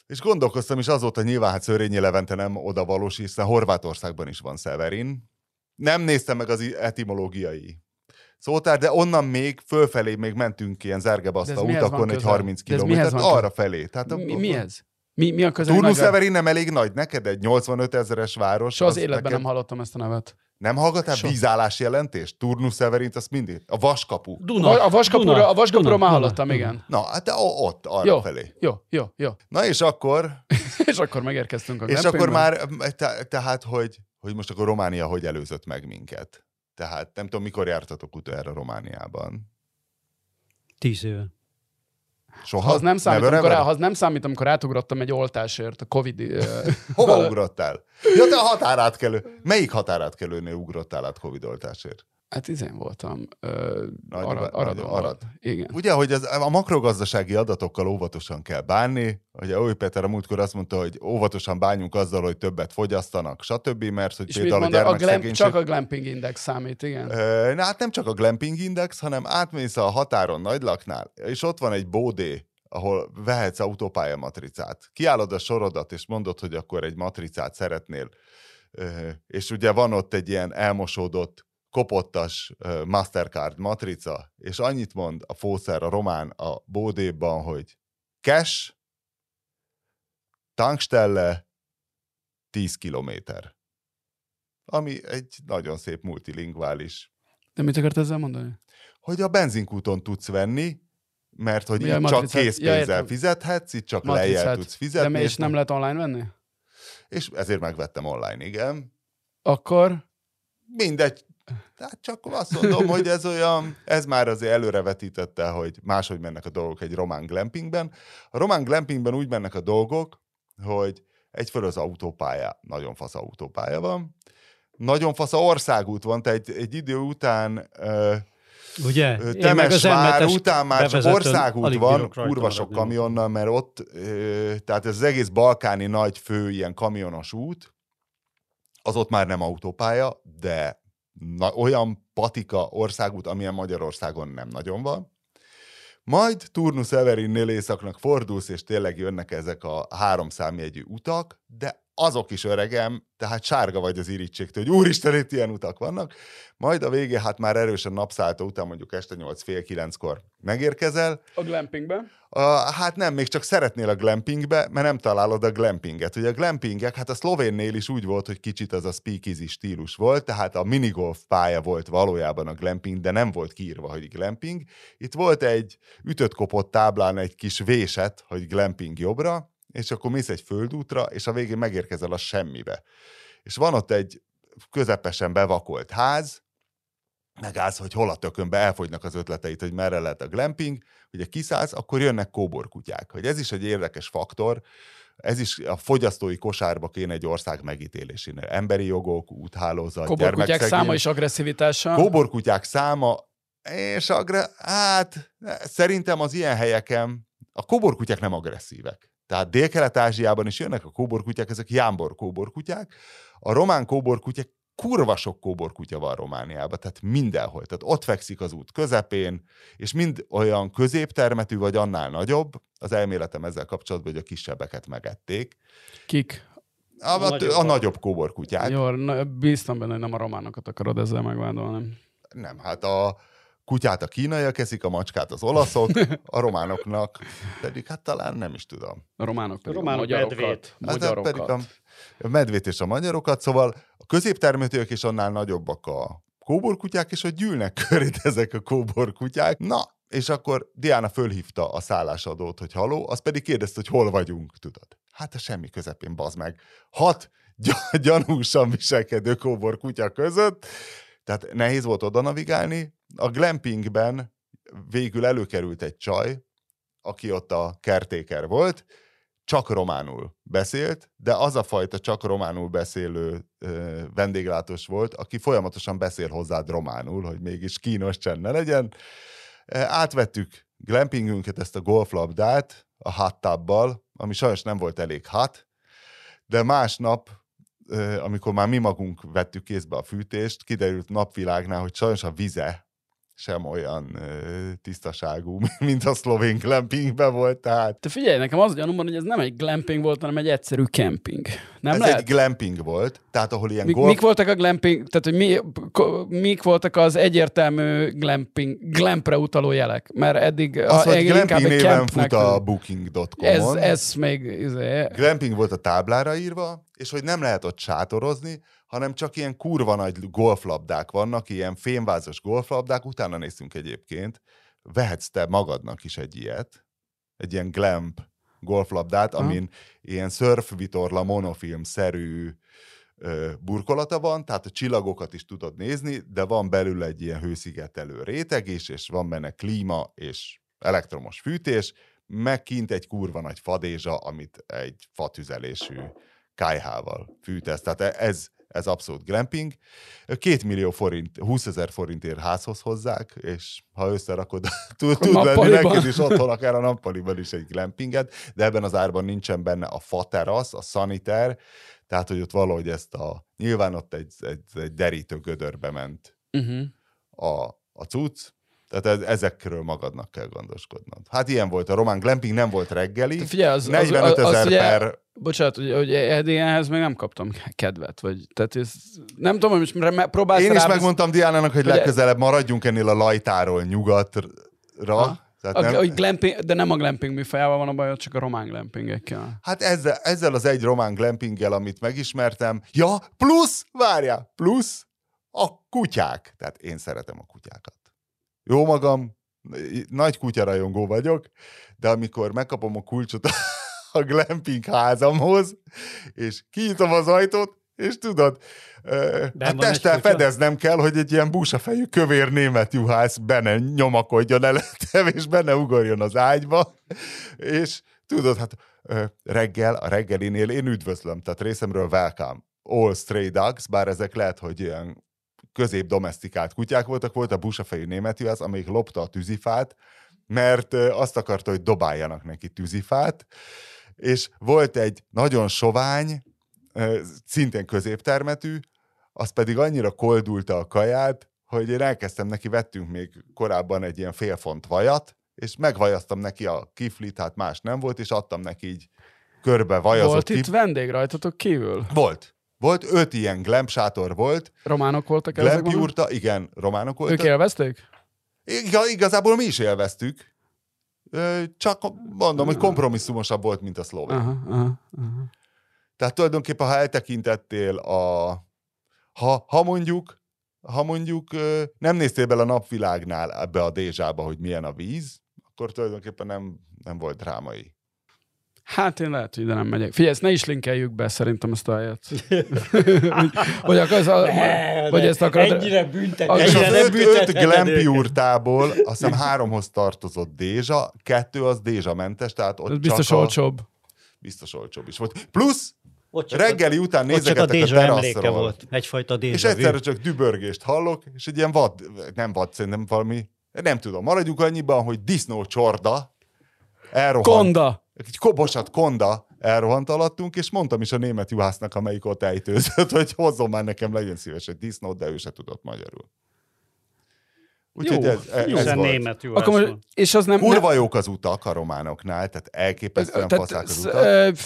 És gondolkoztam, és azóta nyilván hát Szörényi Levente nem oda valós, hiszen Horvátországban is van Severin. Nem néztem meg az etimológiai szótár, de onnan még fölfelé még mentünk ilyen van utakon egy közel? 30 De ez mihez kilométert, van arra felé. Tehát Mi, mi ez? Mi, mi a közel? Turnu Magyar- Severin nem elég nagy neked? Egy 85 ezeres város? Soha az az életben neked- nem hallottam ezt a nevet. Nem hallgattál Soha. vízállás jelentést? Turnu Severint, azt mindig. A vaskapu. Duna. A, a vaskapura, Duna, a vaskapura Duna, már hallottam, igen. Na, hát ott, arra Jó, felé. jó, jó, jó. Na és akkor (laughs) És akkor megérkeztünk a És akkor már, te, tehát, hogy, hogy most akkor Románia hogy előzött meg minket? Tehát nem tudom, mikor jártatok utoljára Romániában? Tíz éve. Soha? Ha az nem számít, Never amikor, az nem számít, amikor átugrottam egy oltásért a Covid... (laughs) Hova ugrottál? Ja, te a határátkelő. Melyik határátkelőnél ugrottál át Covid-oltásért? Hát izén voltam. Ö, Nagy- arad, arad. volt. Igen. Ugye, hogy ez, a makrogazdasági adatokkal óvatosan kell bánni. Ugye Oly Péter a múltkor azt mondta, hogy óvatosan bánjunk azzal, hogy többet fogyasztanak, stb., mert hogy És mit például a mondod, a gyermekszegénység... csak a glamping index számít, igen. Ö, Na hát nem csak a glamping index, hanem átmész a határon nagylaknál, és ott van egy bódé, ahol vehetsz autópálya matricát. Kiállod a sorodat, és mondod, hogy akkor egy matricát szeretnél. Ö, És ugye van ott egy ilyen elmosódott, kopottas Mastercard matrica, és annyit mond a fószer, a román a bódéban, hogy cash, tankstelle, 10 kilométer. Ami egy nagyon szép multilingvális De mit akart ezzel mondani? hogy a benzinkúton tudsz venni, mert hogy Mi itt csak készpénzzel Ja, fizethetsz, itt csak lejjel tudsz De fizetni. mi, és nem lehet online venni? és ezért megvettem online, igen. Akkor Mindegy. Tehát csak azt mondom, hogy ez olyan, ez már azért előrevetítette, hogy máshogy mennek a dolgok egy román glampingben. A román glampingben úgy mennek a dolgok, hogy egyfelől az autópálya, nagyon fasz autópálya van, nagyon fasz országút van, tehát egy, egy idő után ö, Ugye? Temesvár M7-es után már csak országút van, kurva sok kamionnal, mert ott, ö, tehát ez az egész balkáni nagy fő ilyen kamionos út, az ott már nem autópálya, de na, olyan patika országút, amilyen Magyarországon nem nagyon van. Majd Turnus Severinnél északnak fordulsz, és tényleg jönnek ezek a három számjegyű utak, de azok is öregem, tehát sárga vagy az irítségtől, hogy úristen, itt ilyen utak vannak. Majd a vége, hát már erősen napszállta után, mondjuk este 8 fél 9-kor megérkezel. a glampingbe. A, hát nem, még csak szeretnél a glampingbe, mert nem találod a glampinget. Ugye a glampingek, hát a szlovénnél is úgy volt, hogy kicsit az a speakeasy stílus volt, tehát a minigolf pálya volt valójában a glamping, de nem volt kiírva, hogy glamping. Itt volt egy ütött kopott táblán egy kis véset, hogy glamping jobbra, és akkor mész egy földútra, és a végén megérkezel a semmibe. És van ott egy közepesen bevakolt ház, megállsz, hogy hol a tökönbe elfogynak az ötleteit, hogy merre lehet a glamping, ugye kiszállsz, akkor jönnek kóborkutyák. Hogy ez is egy érdekes faktor, ez is a fogyasztói kosárba kéne egy ország megítélésénél. Emberi jogok, úthálózat, Kóborkutyák száma és agresszivitása. Kóborkutyák száma és agre... hát szerintem az ilyen helyeken a kóborkutyák nem agresszívek. Tehát Dél-Kelet-Ázsiában is jönnek a kóborkutyák, ezek jámbor kóborkutyák. A román kóborkutyák kurva sok kóborkutya van Romániában, tehát mindenhol. Tehát ott fekszik az út közepén, és mind olyan középtermetű, vagy annál nagyobb. Az elméletem ezzel kapcsolatban, hogy a kisebbeket megették. Kik? A, a, a, a nagyobb kóborkutyák. Jó, na, bíztam benne, hogy nem a románokat akarod ezzel megvádolni. Nem, hát a kutyát a kínaiak eszik, a macskát az olaszok, a románoknak pedig hát talán nem is tudom. A románok pedig A románok a magyarokat. medvét. Hát magyarokat. pedig a, medvét és a magyarokat, szóval a középtermetők is annál nagyobbak a kóborkutyák, és hogy gyűlnek körét (laughs) ezek a kóborkutyák. Na, és akkor Diana fölhívta a szállásadót, hogy haló, az pedig kérdezte, hogy hol vagyunk, tudod. Hát a semmi közepén, bazd meg. Hat gy- gyanúsan viselkedő kóborkutya között, tehát nehéz volt oda navigálni. A glampingben végül előkerült egy csaj, aki ott a kertéker volt, csak románul beszélt, de az a fajta csak románul beszélő ö, vendéglátós volt, aki folyamatosan beszél hozzád románul, hogy mégis kínos csend ne legyen. Átvettük glampingünket, ezt a golflabdát a hot tubbal, ami sajnos nem volt elég hat, de másnap, amikor már mi magunk vettük kézbe a fűtést, kiderült napvilágnál, hogy sajnos a vize sem olyan ö, tisztaságú, (laughs) mint a szlovén glampingben volt, tehát Te figyelj, nekem az a gyanúm van, hogy ez nem egy glamping volt, hanem egy egyszerű kemping. Nem ez lehet? egy glamping volt, tehát ahol ilyen Mik, golf... mik voltak a glamping, tehát hogy mi, ko- mik voltak az egyértelmű glamping, glampre utaló jelek? Mert eddig az, hogy inkább glamping néven fut a booking.com-on. Ez, ez még... izé, Glamping volt a táblára írva, és hogy nem lehet ott sátorozni, hanem csak ilyen kurva nagy golflabdák vannak, ilyen fémvázas golflabdák, utána néztünk egyébként, vehetsz te magadnak is egy ilyet, egy ilyen glamp golflabdát, Aha. amin ilyen szörfvitorla monofilm-szerű ö, burkolata van, tehát a csillagokat is tudod nézni, de van belül egy ilyen hőszigetelő réteg is, és van benne klíma és elektromos fűtés, meg kint egy kurva nagy fadézsa, amit egy fatüzelésű kájhával fűtesz. Tehát e- ez, ez abszolút glamping. Két millió forint, 20 ezer forintért házhoz hozzák, és ha összerakod, (laughs) tud, tud lenni neked is (laughs) otthon, akár a nappaliban is egy glampinget, de ebben az árban nincsen benne a faterasz, a szaniter, tehát, hogy ott valahogy ezt a, nyilván ott egy, egy, egy derítő gödörbe ment uh-huh. a, a cucc, tehát ez, ezekről magadnak kell gondoskodnod. Hát ilyen volt, a román glamping nem volt reggeli, Te figyelj, az, az, 45 az, az, ezer ugye, per Bocsánat, hogy, hogy ehhez még nem kaptam kedvet, vagy, tehát ez, nem tudom, hogy most próbálsz Én is rá- megmondtam Diánának, hogy Ugye- legközelebb maradjunk ennél a lajtáról nyugatra. Ha? Tehát A, nem, a glamping, de nem a glamping műfajával van a baj, csak a román glampingekkel. hát ezzel, ezzel az egy román glampinggel, amit megismertem, ja, plusz, várjál, plusz a kutyák. Tehát én szeretem a kutyákat. Jó magam, nagy kutyarajongó vagyok, de amikor megkapom a kulcsot (laughs) a glamping házamhoz, és kinyitom az ajtót, és tudod, van egy testtel fedeznem kell, hogy egy ilyen búsafejű kövér német juhász benne nyomakodjon előttem, és benne ugorjon az ágyba, és tudod, hát reggel, a reggelinél én üdvözlöm, tehát részemről welcome, all stray dogs, bár ezek lehet, hogy ilyen közép domestikált kutyák voltak, volt a busafejű juhász, amelyik lopta a tűzifát, mert azt akarta, hogy dobáljanak neki tűzifát, és volt egy nagyon sovány, szintén középtermetű, az pedig annyira koldulta a kaját, hogy én elkezdtem neki, vettünk még korábban egy ilyen félfont vajat, és megvajaztam neki a kiflit, hát más nem volt, és adtam neki így körbe vajazott Volt kif... itt vendég rajtatok kívül? Volt. Volt öt ilyen glamp sátor volt, Románok voltak glamp jurta, igen, románok Ők voltak. élvezték? Iga, igazából mi is élveztük, csak mondom, hogy kompromisszumosabb volt, mint a szlovén. Aha, aha, aha. Tehát tulajdonképpen, ha eltekintettél a... Ha, ha mondjuk, ha mondjuk nem néztél bele a napvilágnál ebbe a dézsába, hogy milyen a víz, akkor tulajdonképpen nem, nem volt drámai. Hát én lehet, hogy ide nem megyek. Figyelj, ezt ne is linkeljük be szerintem ezt a helyet. (laughs) vagy akarsz, a, Ne, vagy ne, ezt akarod... Ennyire büntet, ennyire az nem öt, öt őket. úrtából, azt hiszem háromhoz tartozott Dézsa, kettő az Dézsa mentes, tehát ott Ez biztos csak a, olcsóbb. Biztos olcsóbb is volt. Plusz Ott csak a- reggeli után Ott csak a a, teraszról. volt. Egyfajta Dézsa És egyszerre csak dübörgést hallok, és egy ilyen vad, nem vad, szerintem valami, nem tudom, maradjunk annyiban, hogy disznó csorda elrohant. Konda! Egy kobosat konda elrohant alattunk, és mondtam is a német juhásznak, amelyik ott ejtőzött, (laughs) hogy hozzon már nekem, legyen szíves egy disznót, de ő se tudott magyarul. Úgyhogy Jó, ez, ez, jó. ez volt. német jó Akkor most, és az nem... Kurva jók az utak a románoknál, tehát elképesztően faszák az utak.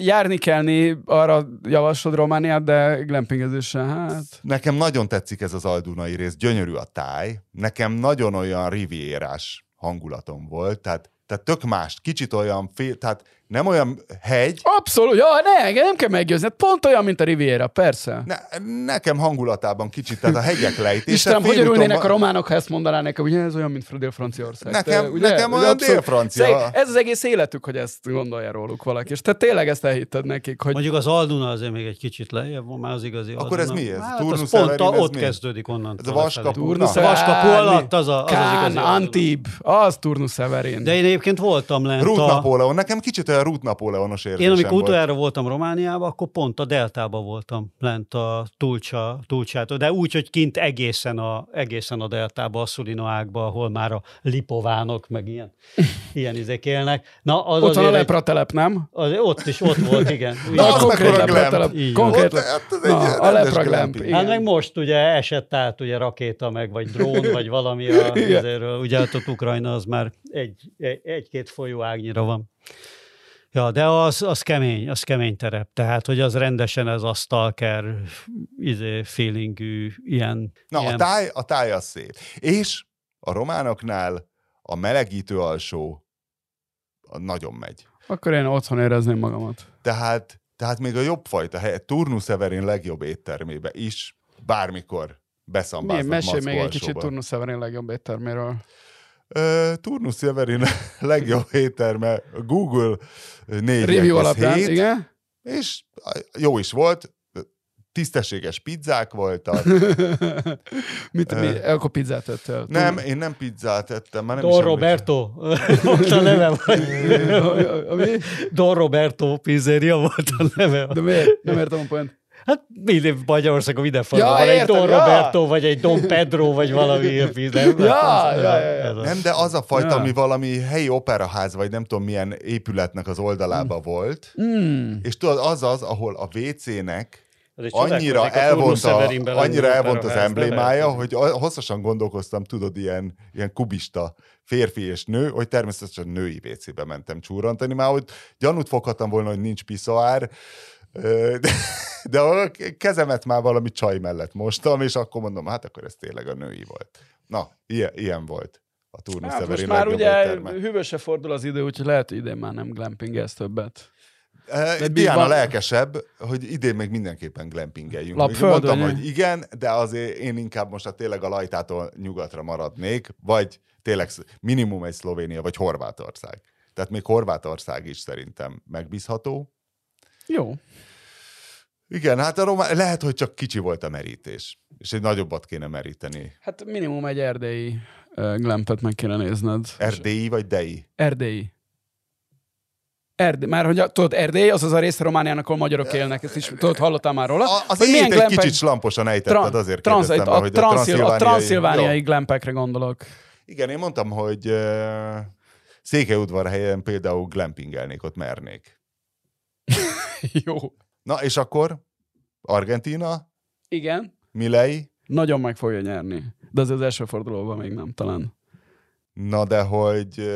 járni kellni, arra javaslod Romániát, de glampingezéssel, hát... Nekem nagyon tetszik ez az aldunai rész, gyönyörű a táj. Nekem nagyon olyan rivierás hangulatom volt, tehát, tehát tök más, kicsit olyan fél, tehát nem olyan hegy, Abszolút, ja, ne, nem kell meggyőzni, hát pont olyan, mint a Riviera, persze. ne, nekem hangulatában kicsit, tehát a hegyek lejtése. Istenem, hogy örülnének a románok, ha ezt mondaná nekem, hogy ez olyan, mint Dél-Franciaország. Nekem- Te, ugye? nekem olyan dél-francia. Szeg- Ez az egész életük, hogy ezt gondolja róluk valaki. És te tényleg ezt elhitted nekik, hogy Mondjuk az Alduna azért még egy kicsit lejjebb van, már az igazi Akkor ez Alduna. mi ez? Hát Turnus az pont a, ez ott mi? kezdődik onnan. Ez a vaskapu? Vaskapu alatt az a- az az igazi. Antib, az Turnus Severin. De én egyébként voltam lent Rút a... Napóleon, nekem kicsit olyan Rút Napóleonos érzésem Én amikor volt. utoljára voltam Romániában, akkor pont a deltában voltam, lent a Tulcsa, Tulcsától, de úgy, hogy kint egészen a, egészen a deltába, a Szulina ágba, ahol már a lipovánok, meg ilyen, (laughs) ilyen izék élnek. Na, az Ott van a azért lepratelep, nem? az, ott is, ott volt, igen. (laughs) Na, az konkrét lepratelep. Konkrét Ott, hát Na, a rendes lepra glamping. glamp, Hát meg most ugye esett át ugye rakéta meg, vagy drón, (laughs) vagy valami a, ezerről. Ugye hát ott Ukrajna az már egy, egy, egy-két folyó ágnyira van. Ja, de az, az kemény, az kemény terep. Tehát, hogy az rendesen ez a stalker izé, feelingű, ilyen... Na, ilyen a táj, a táj az szép. És a románoknál a melegítő alsó a nagyon megy. Akkor én otthon érezném magamat. Tehát, tehát még a jobb fajta hely, Turnus Severin legjobb éttermébe is bármikor beszambáznak mesélj még egy kicsit alsóba. Turnus Severin legjobb étterméről. Ö, Turnus Severin (laughs) legjobb étterme Google 4 Review alapján, igen? és jó is volt, tisztességes pizzák voltak. (laughs) Mit, mi, akkor pizzát ettél? Nem, én nem pizzát ettem, már nem Don Roberto, (laughs) volt a neve? Don Roberto pizzeria volt a neve. De miért? Nem értem a point. Hát minden Magyarországon mindenfajta Ja, van egy értem, Don ja. Roberto, vagy egy Don Pedro, vagy valami. (laughs) Nem? Ja, ja. Nem, de az a fajta, Ja. ami valami helyi operaház, vagy nem tudom milyen épületnek az oldalába volt, Mm. és tudod, az az, ahol a WC-nek annyira a elvont, a, annyira elvont az emblémája, hogy hosszasan gondolkoztam, tudod, ilyen, ilyen kubista férfi és nő, hogy természetesen női WC-be mentem csúrantani, már hogy gyanút foghattam volna, hogy nincs piszoár, de, de a kezemet már valami csaj mellett mostam, és akkor mondom, hát akkor ez tényleg a női volt. Na, ilyen, ilyen volt a Turnus Hát most már ugye étterme. hűvösre fordul az idő, úgyhogy lehet, hogy idén már nem glampingez többet. Mi Diana van- lelkesebb, hogy idén még mindenképpen glampingeljünk. Lapföldön, Mondtam, hogy igen, de azért én inkább most a tényleg a lajtától nyugatra maradnék, vagy tényleg minimum egy Szlovénia, vagy Horvátország. Tehát még Horvátország is szerintem megbízható. Jó. Igen, hát a román, lehet, hogy csak kicsi volt a merítés, és egy nagyobbat kéne meríteni. Hát minimum egy erdélyi uh, glampet meg kéne nézned. Erdélyi vagy Dei? Erdélyi. Erdély, már hogy a, tudod, Erdély, az az a része Romániának, ahol magyarok élnek, ezt is tudod, hallottál már róla? A, az milyen egy glampek- kicsit slamposan ejtetted, azért transz- kérdeztem, a, hogy transzil- a transzilvániai- glampekre gondolok. Igen, én mondtam, hogy uh, Székelyudvarhelyen például glampingelnék, ott mernék. (laughs) (laughs) Jó. Na, és akkor Argentína, Igen. Milei, Nagyon meg fogja nyerni. De az az első fordulóban még nem talán. na de hogy,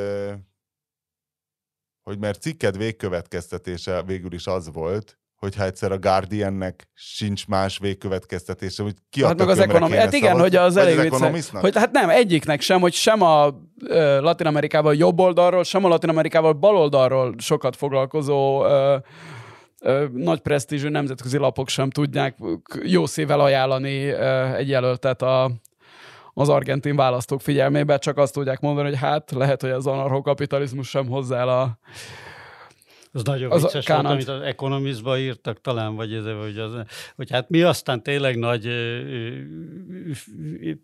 hogy mert cikked végkövetkeztetése végül is az volt, hogy ha egyszer a Guardiannek sincs más végkövetkeztetése, hogy ki Hát meg az ekonomi. Hát igen, hogy az elég vicces. Hogy hát nem, egyiknek sem, hogy sem a ö, Latin Amerikával jobb oldalról, sem a Latin Amerikával bal oldalról sokat foglalkozó ö, nagy presztízsű nemzetközi lapok sem tudják jó szívvel ajánlani egy jelöltet a, az argentin választók figyelmébe, csak azt tudják mondani, hogy hát lehet, hogy az anarchokapitalizmus sem hozzá el a Az nagyon Az vicces volt, amit az Economistban írtak talán, vagy ez, hogy, az, hogy hát mi aztán tényleg nagy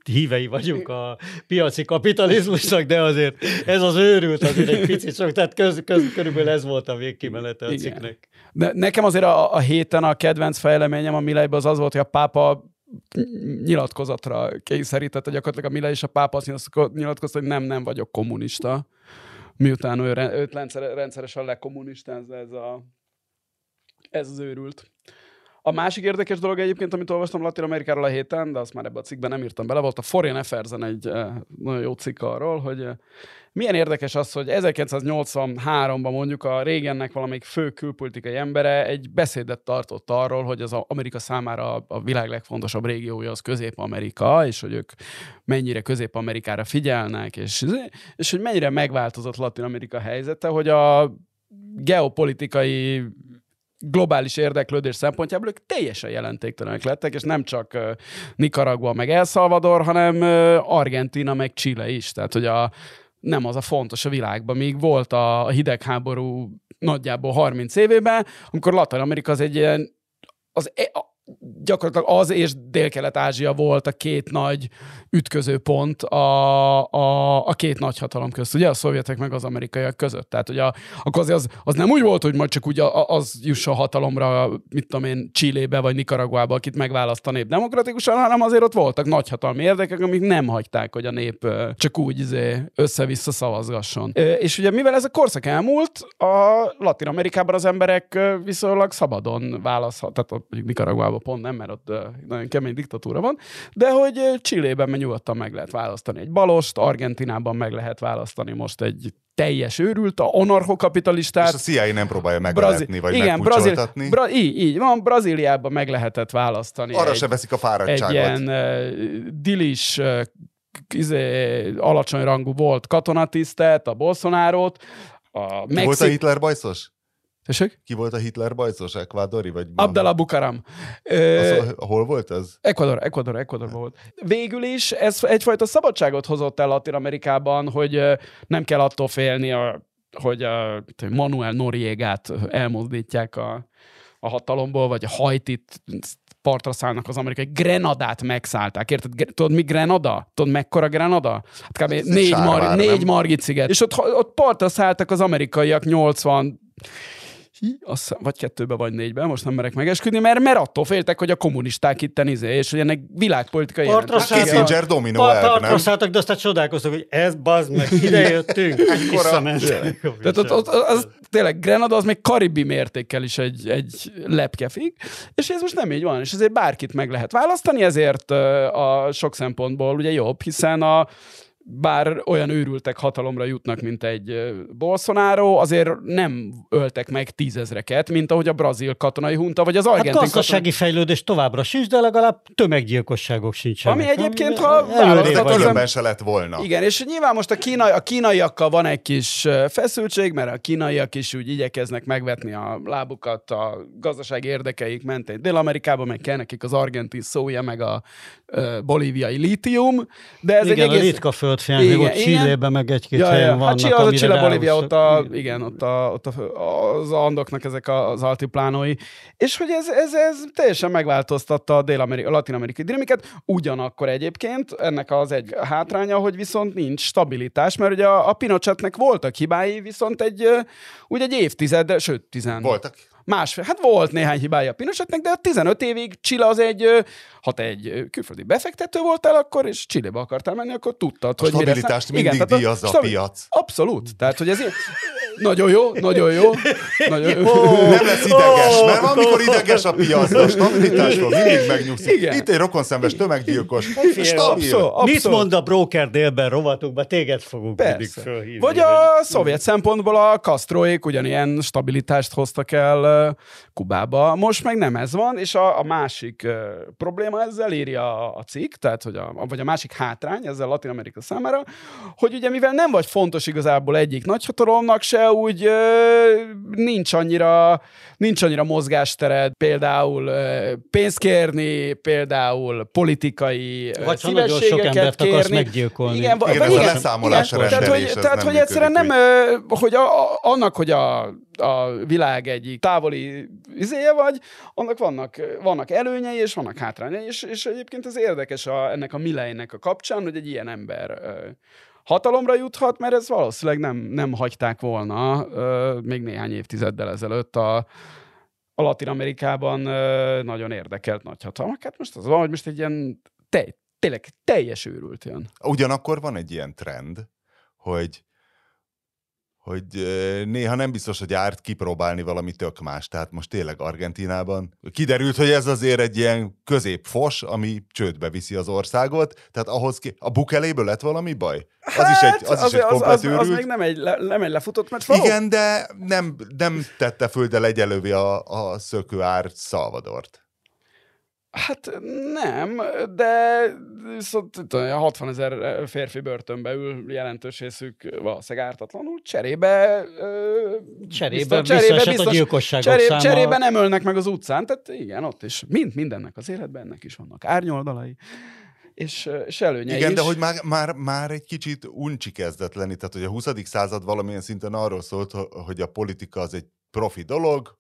hívei vagyunk a piaci kapitalizmusnak, de azért ez az őrült azért egy picit sok, tehát köz, köz, körülbelül ez volt a végkimenete a cikknek. De nekem azért a, a héten a kedvenc fejleményem a Milejben az az volt, hogy a pápa nyilatkozatra kényszerítette gyakorlatilag a Milej és a pápa azt nyilatkozta- hogy nem, nem vagyok kommunista. Miután ő, őt rendszer, rendszeresen lekommunistázza ez, a, ez az őrült. A másik érdekes dolog egyébként, amit olvastam Latin Amerikáról a héten, de azt már ebbe a cikkben nem írtam bele, volt a Foreign affairs egy eh, nagyon jó cikk arról, hogy eh, milyen érdekes az, hogy 1983-ban mondjuk a régennek valamelyik fő külpolitikai embere egy beszédet tartott arról, hogy az Amerika számára a- világ legfontosabb régiója az Közép-Amerika, és hogy ők mennyire Közép-Amerikára figyelnek, és, és hogy mennyire megváltozott Latin-Amerika helyzete, hogy a geopolitikai globális érdeklődés szempontjából ők teljesen jelentéktelenek lettek, és nem csak Nicaragua meg El Salvador, hanem uh, Argentina meg Chile is. Tehát, hogy a, nem az a fontos a világban. Míg volt a hidegháború nagyjából 30 évében, amikor Latin-Amerika az egy ilyen az, e- gyakorlatilag az és Dél-Kelet-Ázsia volt a két nagy ütközőpont a, a, a két nagyhatalom közt, ugye a szovjetek meg az amerikaiak között. Tehát ugye a, akkor az, az, nem úgy volt, hogy majd csak úgy a, az jusson hatalomra, mit tudom én, Csillébe vagy Nicaraguába, akit megválaszt a nép demokratikusan, hanem azért ott voltak nagyhatalmi érdekek, amik nem hagyták, hogy a nép csak úgy izé, össze-vissza szavazgasson. És ugye mivel ez a korszak elmúlt, a Latin Amerikában az emberek viszonylag szabadon választhat, tehát mondjuk Nicaraguában pont nem, mert ott nagyon kemény diktatúra van, de hogy Csillében meg nyugodtan meg lehet választani egy balost, Argentinában meg lehet választani most egy teljes őrült, a És anarchokapitalistát, a CIA nem próbálja Brazi- megvezetni, vagy igen, Brazil. Bra- így, így van, Brazíliában meg lehetett választani Arra egy, se veszik a egy fáradtságot. ilyen uh, dilis, uh, izé, alacsony rangú volt katonatisztet, a Bolsonárót, a Ki volt a. Hitler bajszos? Tessék? Ki volt a Hitler bajszos? Ekvádori? Vagy Abdallah Bukaram. Az, hol volt ez? Ecuador, Ecuador, Ecuadorban volt. Végül is ez egyfajta szabadságot hozott el Latin Amerikában, hogy nem kell attól félni, a, hogy a, Manuel Noriegát elmozdítják a, a hatalomból, vagy a Hajtit partra szállnak az amerikai. Grenadát megszállták, érted? Tudod, mi Grenada? Tudod, mekkora Grenada? Hát kb. Négy, mar- négy margit sziget. És ott, ott partra szálltak az amerikaiak 80 Hi, azt hiszem, vagy kettőbe, vagy négybe, most nem merek megesküdni, mert, mert attól féltek, hogy a kommunisták itt izé, és hogy ennek világpolitikai jelentősége van. Kissinger dominó elv, nem? szálltak, de aztán csodálkoztak, hogy ez bazd meg, (laughs) ide jöttünk, visszamentek. Tehát ott, ott, az, tényleg Grenada az még karibi mértékkel is egy, egy lepkefig, és ez most nem így van, és ezért bárkit meg lehet választani, ezért a sok szempontból ugye jobb, hiszen a bár olyan őrültek hatalomra jutnak, mint egy Bolsonaro, azért nem öltek meg tízezreket, mint ahogy a brazil katonai hunta, vagy az Hát argentin gazdasági fejlődés továbbra sincs, de legalább tömeggyilkosságok sincsenek. Ami egyébként, ha Különben se lett volna. Igen, és nyilván most a, kínai, a kínaiakkal van egy kis feszültség, mert a kínaiak is úgy igyekeznek megvetni a lábukat a gazdasági érdekeik mentén. Dél-Amerikában meg kell nekik az argentin szója, meg a bolíviai lítium, de ez igen, egy egész... a ritka földfém, még Igen, ott igen. Csillében meg egy-két Ja, helyen ja. vannak, Hát az a Chile, Bolívia, ott a, igen, ott, a, ott a, az Andoknak ezek a- az altiplánói. És hogy ez, ez, ez teljesen megváltoztatta a, dél-ameri- a latin-amerikai dinamikát. Ugyanakkor egyébként ennek az egy hátránya, hogy viszont nincs stabilitás, mert ugye a, a Pinochetnek voltak hibái, viszont egy, úgy egy évtized, sőt, tizen, Voltak. Másfél, hát volt néhány hibája a Pinochetnek, de a 15 évig Chile az egy, ha te egy külföldi befektető voltál akkor, és Chilebe akartál menni, akkor tudtad, A hogy mire stabilitást szám- mindig tehát díjazza a stabil- piac. Abszolút. Tehát, hogy ez ilyen... Nagyon jó, nagyon jó. Nagyon jó. Nem lesz ideges, mert amikor ideges a piac, a stabilitásról mindig megnyugszik. Igen. Itt egy rokonszenves tömeggyilkos. Stabil. abszolút, abszolút. Mit mond a broker délben rovatukban? Téged fogunk mindig Persze. fölhívni. Vagy a szovjet szempontból a Castroék ugyanilyen stabilitást hoztak el Kubába. Most meg nem ez van, és a, a másik probléma ezzel írja a, a cikk, tehát, hogy a, vagy a másik hátrány ezzel Latin Amerika számára, hogy ugye mivel nem vagy fontos igazából egyik nagyhatalomnak se, úgy ö, nincs annyira nincs annyira mozgástered, például ö, pénzt kérni, például politikai Vagy ha nagyon sok embert akarsz kérni. meggyilkolni. Igen, Igen, igen, ez a igen, leszámolás igen. Tehát, hogy, ez tehát, nem hogy egyszerűen nem, ö, hogy a, a, annak, hogy a, a világ egyik távoli izéje vagy, annak vannak, vannak előnyei és vannak hátrányai, és, és egyébként ez érdekes a, ennek a Milleynek a kapcsán, hogy egy ilyen ember ö, hatalomra juthat, mert ez valószínűleg nem, nem hagyták volna ö, még néhány évtizeddel ezelőtt a, a Latin Amerikában ö, nagyon érdekelt nagyhatalmak. Hát most az van, hogy most egy ilyen tej, tényleg teljes őrült jön. Ugyanakkor van egy ilyen trend, hogy hogy néha nem biztos, hogy árt kipróbálni valami tök más. Tehát most tényleg Argentinában kiderült, hogy ez azért egy ilyen középfos, ami csődbe viszi az országot, tehát ahhoz ki... A bukeléből lett valami baj? Az is egy, az is egy az, az, az, az még nem egy, le, nem egy lefutott meccs. Való? Igen, de nem, nem tette föl, de legyelővé a, a szökő ár Szalvadort. Hát nem, de viszont olyan 60 ezer férfi börtönbe ül, jelentős részük valószínűleg ártatlanul, cserébe... ö, Cserébe, biztos- visszaesett a gyilkosságok cseré, száma. Cserébe nem ölnek meg az utcán, tehát igen, ott is. Mind mindennek az életben, ennek is vannak árnyoldalai, és, és előnyei Igen, is. de hogy már, már, már egy kicsit uncsi kezdett lenni, tehát hogy a 20. század valamilyen szinten arról szólt, ho- hogy a politika az egy profi dolog,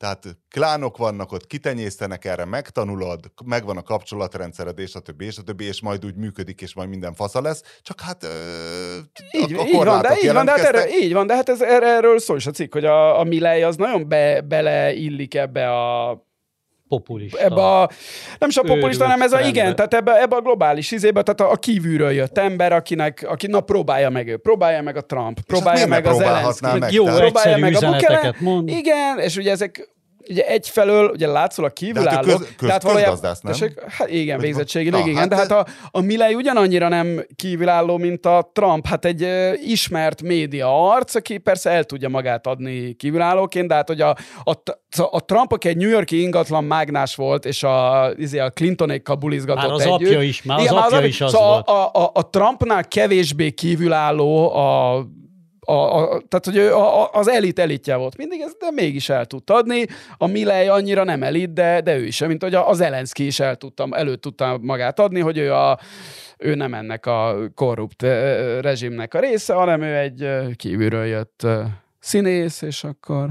tehát klánok vannak ott, kitenyésztenek erre, megtanulod, megvan a kapcsolatrendszered, és a többi, és a többi, és majd úgy működik, és majd minden fasza lesz, csak hát ö, Így, a, a így van, de így van, de hát erről, így van, de hát ez, erre, erről szól is a cikk, hogy a, a Milley az nagyon be, beleillik ebbe a populista. ebbe a, nem is a populista, hanem ez a igen, tehát ebbe, ebbe a globális izébe, tehát a, a kívülről jött ember, akinek, aki na próbálja meg ő, próbálja meg a Trump, próbálja meg az Zelenszky. meg? Jó, Tehát- próbálja meg a Bukele. Igen, és ugye ezek ugye egyfelől ugye látszólag De hát köz- köz- közgazdász, nem? Tessék? hát igen, Vagy- végzettségileg Na, igen, hát de hát a, a Milley ugyanannyira nem kívülálló, mint a Trump. Hát egy ö, ismert média arc, aki persze el tudja magát adni kívülállóként, de hát hogy a, a, a Trump, aki egy New Yorki ingatlan mágnás volt, és a, izé, a Clintonékkal bulizgatott Már az együtt. apja is, már az Igen, apja apja- is az szóval volt. A, a, a Trumpnál kevésbé kívülálló a a, a, tehát, hogy ő a, a, az elit elitje volt mindig, ez, de mégis el tudta adni. A Milley annyira nem elit, de, de ő is, mint hogy a, a Zelenszky is el tudta, elő tudta magát adni, hogy ő, a, ő nem ennek a korrupt rezsimnek a része, hanem ő egy kívülről jött színész, és akkor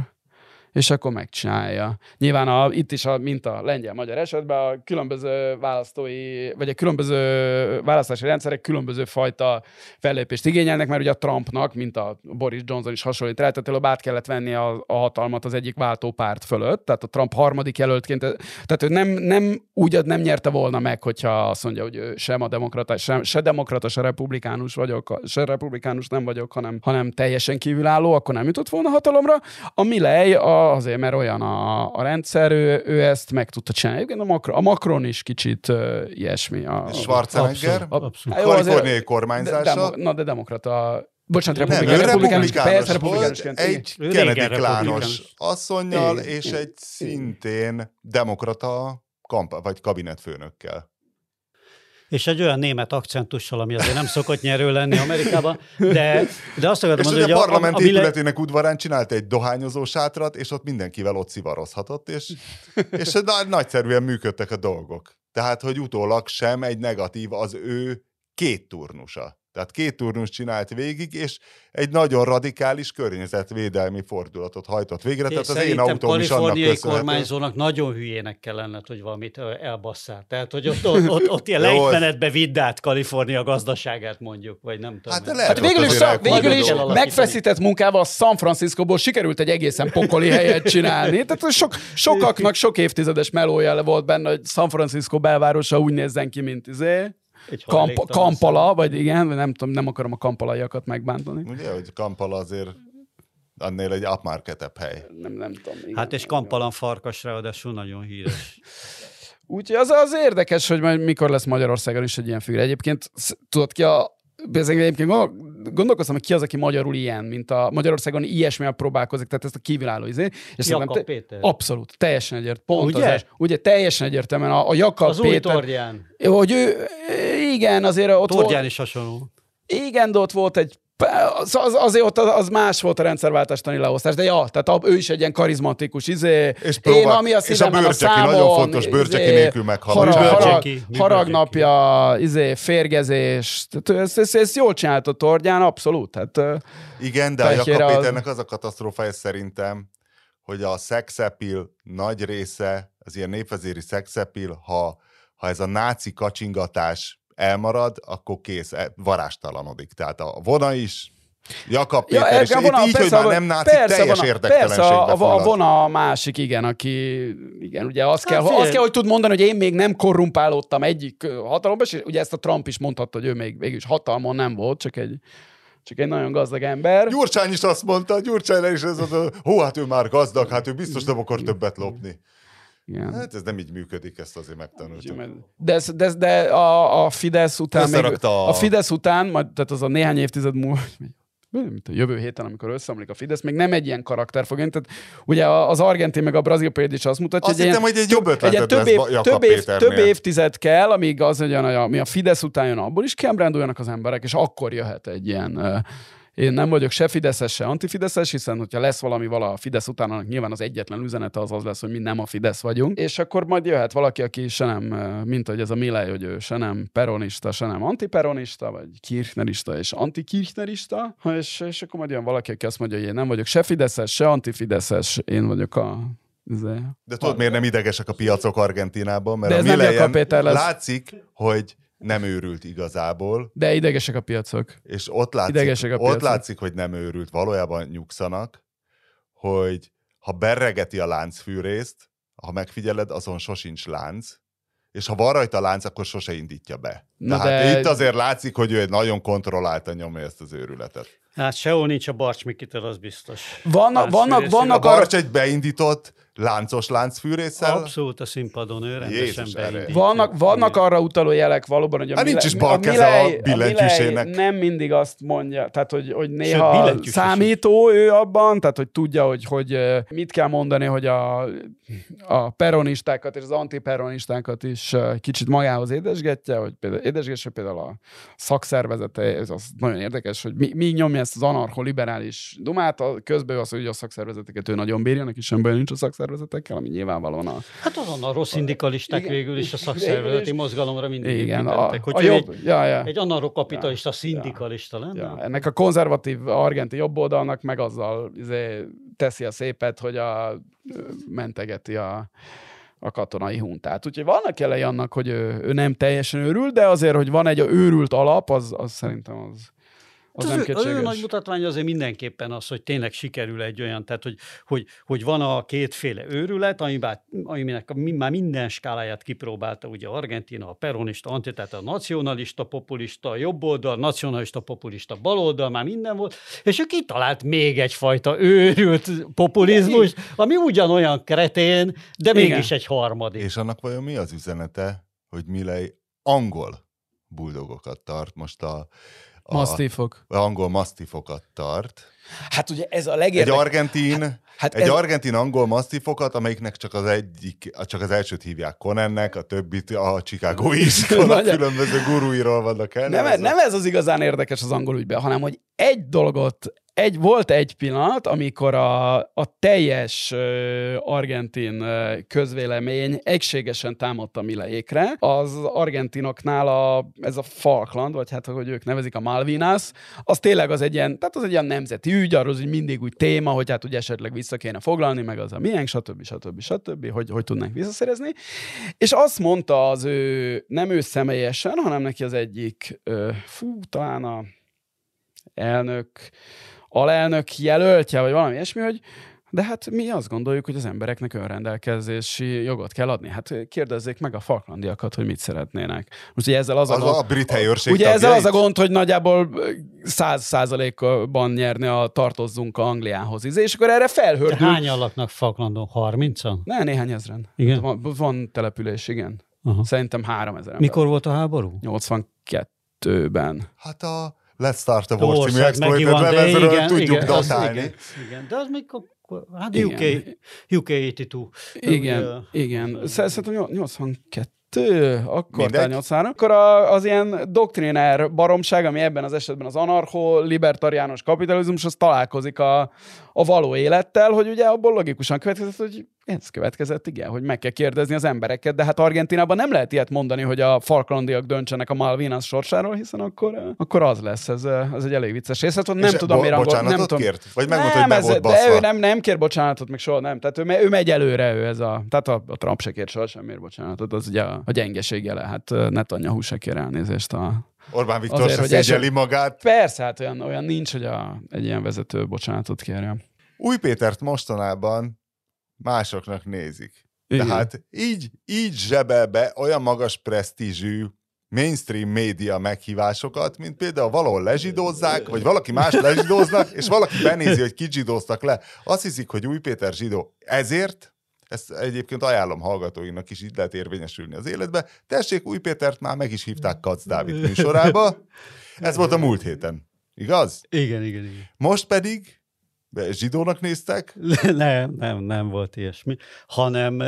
és akkor megcsinálja. Nyilván a, itt is, a, mint a lengyel-magyar esetben, a különböző választói, vagy a különböző választási rendszerek különböző fajta fellépést igényelnek, mert ugye a Trumpnak, mint a Boris Johnson is hasonlít rá, tehát át kellett venni a, a hatalmat az egyik váltópárt fölött, tehát a Trump harmadik jelöltként, tehát ő nem, nem úgy nem nyerte volna meg, hogyha azt mondja, hogy ő sem a demokrata, sem, se demokrata, se republikánus vagyok, se republikánus nem vagyok, hanem, hanem teljesen kívülálló, akkor nem jutott volna hatalomra. A Milley a, azért, mert olyan a, a rendszer, ő, ő ezt meg tudta csinálni. Igen, a, Macron, a Macron is kicsit uh, ilyesmi. A, És Schwarzenegger, Abszolút, abszolút. Jó, azért- kaliforniai kormányzása. de, na, de demokrata. Bocsánat, Nem, republikánus. republikánus, republikánus persze, volt, igen. egy régen klános republikánus. asszonynal, és egy szintén demokrata kamp- vagy kabinetfőnökkel. És egy olyan német akcentussal, ami azért nem szokott nyerő lenni Amerikában, de, de azt akartam mondani, ugye a hogy parlament a, a, épületének udvarán csinált egy dohányozó sátrat, és ott mindenkivel ott szivarozhatott, és, és na- nagyszerűen működtek a dolgok. Tehát, hogy utólag sem egy negatív az ő két turnusa. Tehát két turnus csinált végig, és egy nagyon radikális környezetvédelmi fordulatot hajtott végre. Tehát az én autóm is annak köszönhető. kormányzónak nagyon hülyének kell lenned, hogy valamit elbasszál. Tehát, hogy ott, ott, ott, ott ilyen (laughs) lejtmenetbe vidd át Kalifornia gazdaságát mondjuk, vagy nem tudom. Hát de én. lehet, Hát végül is, elküldött végül is megfeszített munkával San Franciscóból sikerült egy egészen pokoli helyet csinálni. Tehát sok, sokaknak sok évtizedes melója volt benne, hogy San Francisco belvárosa úgy nézzen ki, mint izé. Egy Kamp, kampala, vagy igen, vagy nem tudom, nem akarom a kampalaiakat megbántani. Ugye, hogy Kampala azért annél egy upmarketebb hely. Nem, nem tudom. Igen. Hát és kampalan farkas ráadásul nagyon híres. (laughs) Úgyhogy az, az érdekes, hogy majd mikor lesz Magyarországon is egy ilyen figura. Egyébként tudod ki a Ezen egyébként gondolkoztam, hogy ki az, aki magyarul ilyen, mint a Magyarországon ilyesmivel próbálkozik, tehát ezt a kívülálló izé. És Jakab Péter. Abszolút, teljesen egyértelmű. Pont Ugye? Az, ugye teljesen egyértelműen a, a Jakab Az új Péter. Tordján. Hogy ő, igen, azért ott Tordján volt, is hasonló. igen, de ott volt egy Az, az, azért ott az, az más volt a rendszerváltástani leosztás, de ja, tehát a, ő is egy ilyen karizmatikus, izé, És, próbál, én, ami a és a bőrcseki, számon, nagyon fontos, bőrcseki izé, nélkül meghalni. Harag, harag, haragnapja, izé, férgezés, tehát ezt, ezt, ezt jól csinált a Tordján, abszolút. Hát, ö, Igen, de a Jakab az- Péternek az a katasztrófája szerintem, hogy a szexepil nagy része, az ilyen népvezéri szexepil, ha, ha ez a náci kacsingatás elmarad, akkor kész, e- varástalanodik. Tehát a vona is, Jakab Ja, Péter, és a vona- így, hogy persze, már a- nem náci, persze, teljes vona- Persze, a, a, vona a másik, igen, aki, igen, ugye azt kell, figyelj. azt kell, hogy tud mondani, hogy én még nem korrumpálódtam egyik hatalomban, és ugye ezt a Trump is mondhatta, hogy ő még végül is hatalmon nem volt, csak egy, csak egy nagyon gazdag ember. Gyurcsány is azt mondta, Gyurcsány is ez az, hó, hát ő már gazdag, hát ő biztos nem akar többet lopni. Igen. Hát ez nem így működik, ezt azért megtanultuk. De, ez- de, ez- de a, a Fidesz után még, Összerakta a- a Fidesz után, majd, tehát az a néhány évtized múlva, (laughs) mint a jövő héten, amikor összeomlik a Fidesz, még nem egy ilyen karakter fog jönni. Tehát ugye az argentin meg a brazil példa is azt mutatja, Azt hogy egy hittem, ilyen, hogy egy jobb egy ilyen ötleted több, év, több, év, több évtized kell, amíg az, hogy a, ami a Fidesz után jön, abból is kiábránduljanak az emberek, és akkor jöhet egy ilyen én nem vagyok se Fideszes, se antifideszes, hiszen hogyha lesz valami vala a Fidesz után, annak nyilván az egyetlen üzenete az az lesz, hogy mi nem a Fidesz vagyunk. És akkor majd jöhet valaki, aki se nem, mint hogy ez a Milej, hogy ő se nem peronista, se nem antiperonista, vagy kirchnerista és antikirchnerista, és, és akkor majd jön valaki, aki azt mondja, hogy én nem vagyok se Fideszes, se antifideszes, én vagyok a izé, De tudod, miért nem idegesek a piacok Argentinában? Mert De a ez nem Milejen látszik, hogy nem őrült igazából, de idegesek a piacok. és ott látszik, Idegesek a ott piacok. látszik, hogy nem őrült, valójában nyugszanak, hogy ha berregeti a láncfűrészt, ha megfigyeled, azon sosincs lánc, és ha van rajta lánc, akkor sose indítja be. Na Tehát de- itt azért látszik, hogy ő egy nagyon kontrolláltan nyomja ezt az őrületet. Hát sehol nincs a Barcs Mikitől, az biztos. Vannak, Láncfűrészről. vannak, A vannak arra, Barcs egy beindított láncos láncfűrésszel, Abszolút a színpadon ő rendesen Jézus. Vannak, vannak arra utaló jelek valóban, hogy a Hát nincs Mile- is bal a keze a billentyűsének. Milei nem mindig azt mondja, tehát hogy, hogy néha is. számító ő abban, tehát hogy tudja, hogy, hogy mit kell mondani, hogy a, a peronistákat és az antiperonistákat is kicsit magához édesgetje, hogy például édesgesse például a szakszervezete, ez az nagyon érdekes, hogy mi, mi nyomja ezt az anarcho-liberális dumát, a, közben az, hogy a szakszervezeteket ő nagyon bírja, neki sem baj nincs a szakszervezetekkel, ami nyilvánvalóan a, Hát azon a rossz szindikalisták Igen. végül is a szakszervezeti mozgalomra mindig igen, a, a Hogy ő jobb, egy, ja, ja. egy anarchokapitalista szindikalista lenne? Ja, ennek a konzervatív argenti jobboldalnak meg azzal izé, teszi a szépet, hogy a, mentegeti a, a katonai huntát. Úgyhogy vannak jelei annak, hogy ő, ő nem teljesen őrült, de azért, hogy van egy őrült alap, az, az szerintem az, az, Az, nem ő, az ő nagy mutatvány azért mindenképpen az, hogy tényleg sikerül egy olyan, tehát hogy, hogy, hogy van a kétféle őrület, amiben, aminek már minden skáláját kipróbálta, ugye Argentina, a peronista, anti, tehát a nacionalista, populista, jobboldal, nacionalista, populista, baloldal, már minden volt, és ő kitalált még egyfajta őrült populizmus, ami ugyanolyan kretén, de Igen. mégis egy harmadik. És annak vajon mi az üzenete, hogy Milei angol buldogokat tart most a, a Masztifok. angol masztifokat tart. Hát ugye ez a Egy legérdekesebb. argentin, hát egy ez- argentin angol masztifokat, amelyiknek csak az egyik, csak az elsőt hívják Conennek, a többit a Chicago (laughs) iskola különböző guruiról vannak el. Nem, nem ez az igazán érdekes az angol ügyben, hanem hogy egy dolgot, egy, volt egy pillanat, amikor a, a teljes uh, argentin uh, közvélemény egységesen támadta Mileékre. Az argentinoknál a, ez a Falkland, vagy hát hogy ők nevezik a Malvinas, az tényleg az egy ilyen, tehát az egy ilyen nemzeti ügy, arról hogy mindig úgy téma, hogy hát ugye esetleg vissza kéne foglalni, meg az a milyen, stb. stb. stb. Hogy, hogy tudnánk visszaszerezni. És azt mondta az ő, nem ő személyesen, hanem neki az egyik, ö, fú, talán a elnök, alelnök jelöltje, vagy valami ilyesmi, hogy de hát mi azt gondoljuk, hogy az embereknek önrendelkezési jogot kell adni. Hát kérdezzék meg a falklandiakat, hogy mit szeretnének. Most ugye ezzel az, Az a, gond, a brit helyőrség ugye ezzel az a gond, hogy nagyjából száz százalékban nyerni a tartozzunk a Angliához. És akkor erre De felhördül. hányan laknak Falklandon? 30-an? Ne, néhány ezren. Igen? Van, van település, igen. Aha. Szerintem három ezer. Mikor volt a háború? 82-ben. Hát a Let's Start a War című exploited lemezről igen, tudjuk igen, az, datálni. igen, igen, de az még hát Igen. UK, UK 82. Igen, Ugye, igen. Sz- Szerintem nyol- Tő, akkor tárnyalszára. Akkor a, az ilyen doktriner baromság, ami ebben az esetben az anarcho-libertariánus kapitalizmus, az találkozik a, a való élettel, hogy ugye abból logikusan következett, hogy ez következett, igen, hogy meg kell kérdezni az embereket, de hát Argentinában nem lehet ilyet mondani, hogy a Falklandiak döntsenek a Malvinas sorsáról, hiszen akkor, akkor az lesz, ez, ez egy elég vicces rész. Hát, nem És tudom, bo- mire angol, nem tudom. kért? Vagy megmondta, hogy meg ez, volt de ő nem, nem kér bocsánatot, meg soha nem. Tehát ő, ő megy előre, ő ez a, tehát a, a Trump se kér soha semmiért bocsánatot, az ugye a, a gyengeség jele. Hát Netanyahu se kér elnézést a, Orbán Viktor Azért, hogy eset- magát. Persze, hát olyan, olyan nincs, hogy a, egy ilyen vezető bocsánatot kérjen. Új Pétert mostanában másoknak nézik. Igen. Tehát így, így zsebel be olyan magas presztízsű mainstream média meghívásokat, mint például valahol lezsidózzák, vagy valaki más lezsidóznak, és valaki benézi, hogy kit zsidóztak le. Azt hiszik, hogy Új Péter zsidó. Ezért, ezt egyébként ajánlom hallgatóinak is, így lehet érvényesülni az életbe. Tessék, Új Pétert már meg is hívták Kac Dávid műsorába. Ez volt a múlt héten. Igaz? Igen, igen, igen. Most pedig de zsidónak néztek? Nem, nem, nem volt ilyesmi, hanem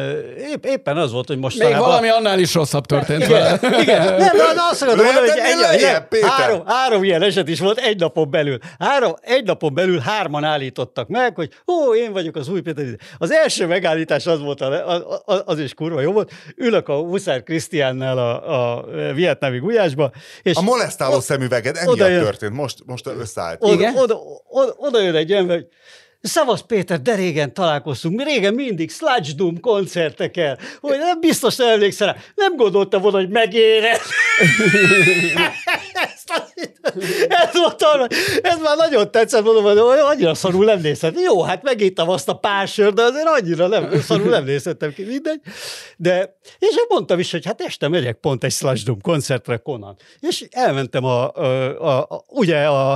épp, éppen az volt, hogy most Még valami annál is rosszabb történt vele. Igen, igen. Nem, (laughs) de azt akartam mondani, hogy egy, lejjebb, nem, Péter? három, három ilyen eset is volt egy napon belül. Három, egy napon belül hárman állítottak meg, hogy ó, én vagyok az új Péter. Az első megállítás az volt, a, a, a, az is kurva jó volt. Ülök a Huszár Krisztiánnál a, a vietnámi gulyásba, és A molesztáló szemüveged emiatt oda jön. történt, most, most összeállt. oda, Igen? oda, oda, oda jön egy ember, hogy Szavasz Péter, de régen találkoztunk, mi régen mindig Sludge Doom koncerteken, hogy nem biztos nem emlékszel rá. Nem gondoltam volna, hogy megéred. (laughs) Ezt az- ez, volt arra, ez már nagyon tetszett, mondom, hogy annyira szarul nem nézhet. Jó, hát megittam azt a pár sört, de azért annyira nem, szarul nem nézhettem ki, mindegy. De, és én mondtam is, hogy hát este megyek pont egy Slash Doom koncertre Conan. És elmentem a, a, a, ugye a,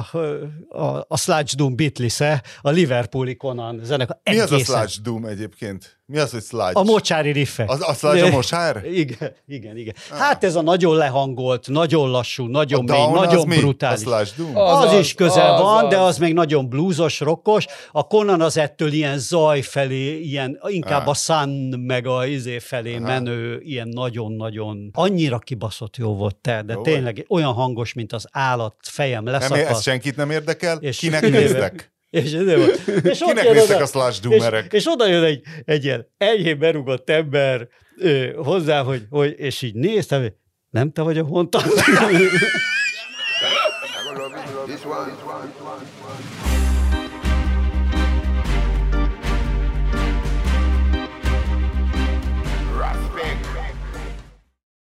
a, a Slash Doom Beatles-e, a Liverpooli Conan zenekar. Mi az a doom egyébként? Mi az, hogy sludge? A mocsári riffek. Az- a sludge a (laughs) mosár? Igen, igen, igen. Hát ez a nagyon lehangolt, nagyon lassú, nagyon A mély, down az nagyon mi? brutális. A sludge doom? A- Az, Az az is közel az van, az. de az még nagyon bluesos, rokkos. A Conan az ettől ilyen zaj felé, ilyen inkább Ah. a sun meg a izé felé Aha. menő, ilyen nagyon-nagyon, annyira kibaszott jó volt te, de Jó tényleg olyan hangos, mint az állat, fejem Nem, leszakadt. ez senkit nem érdekel? És- Kinek (laughs) néztek? És, ez volt. és ott Kinek néztek oda- a és, doomerek? és oda jön egy, egy ilyen enyhén berugott ember ö, hozzá, hogy, hogy, és így néztem, hogy nem te vagy a honta? (laughs) (laughs) This one.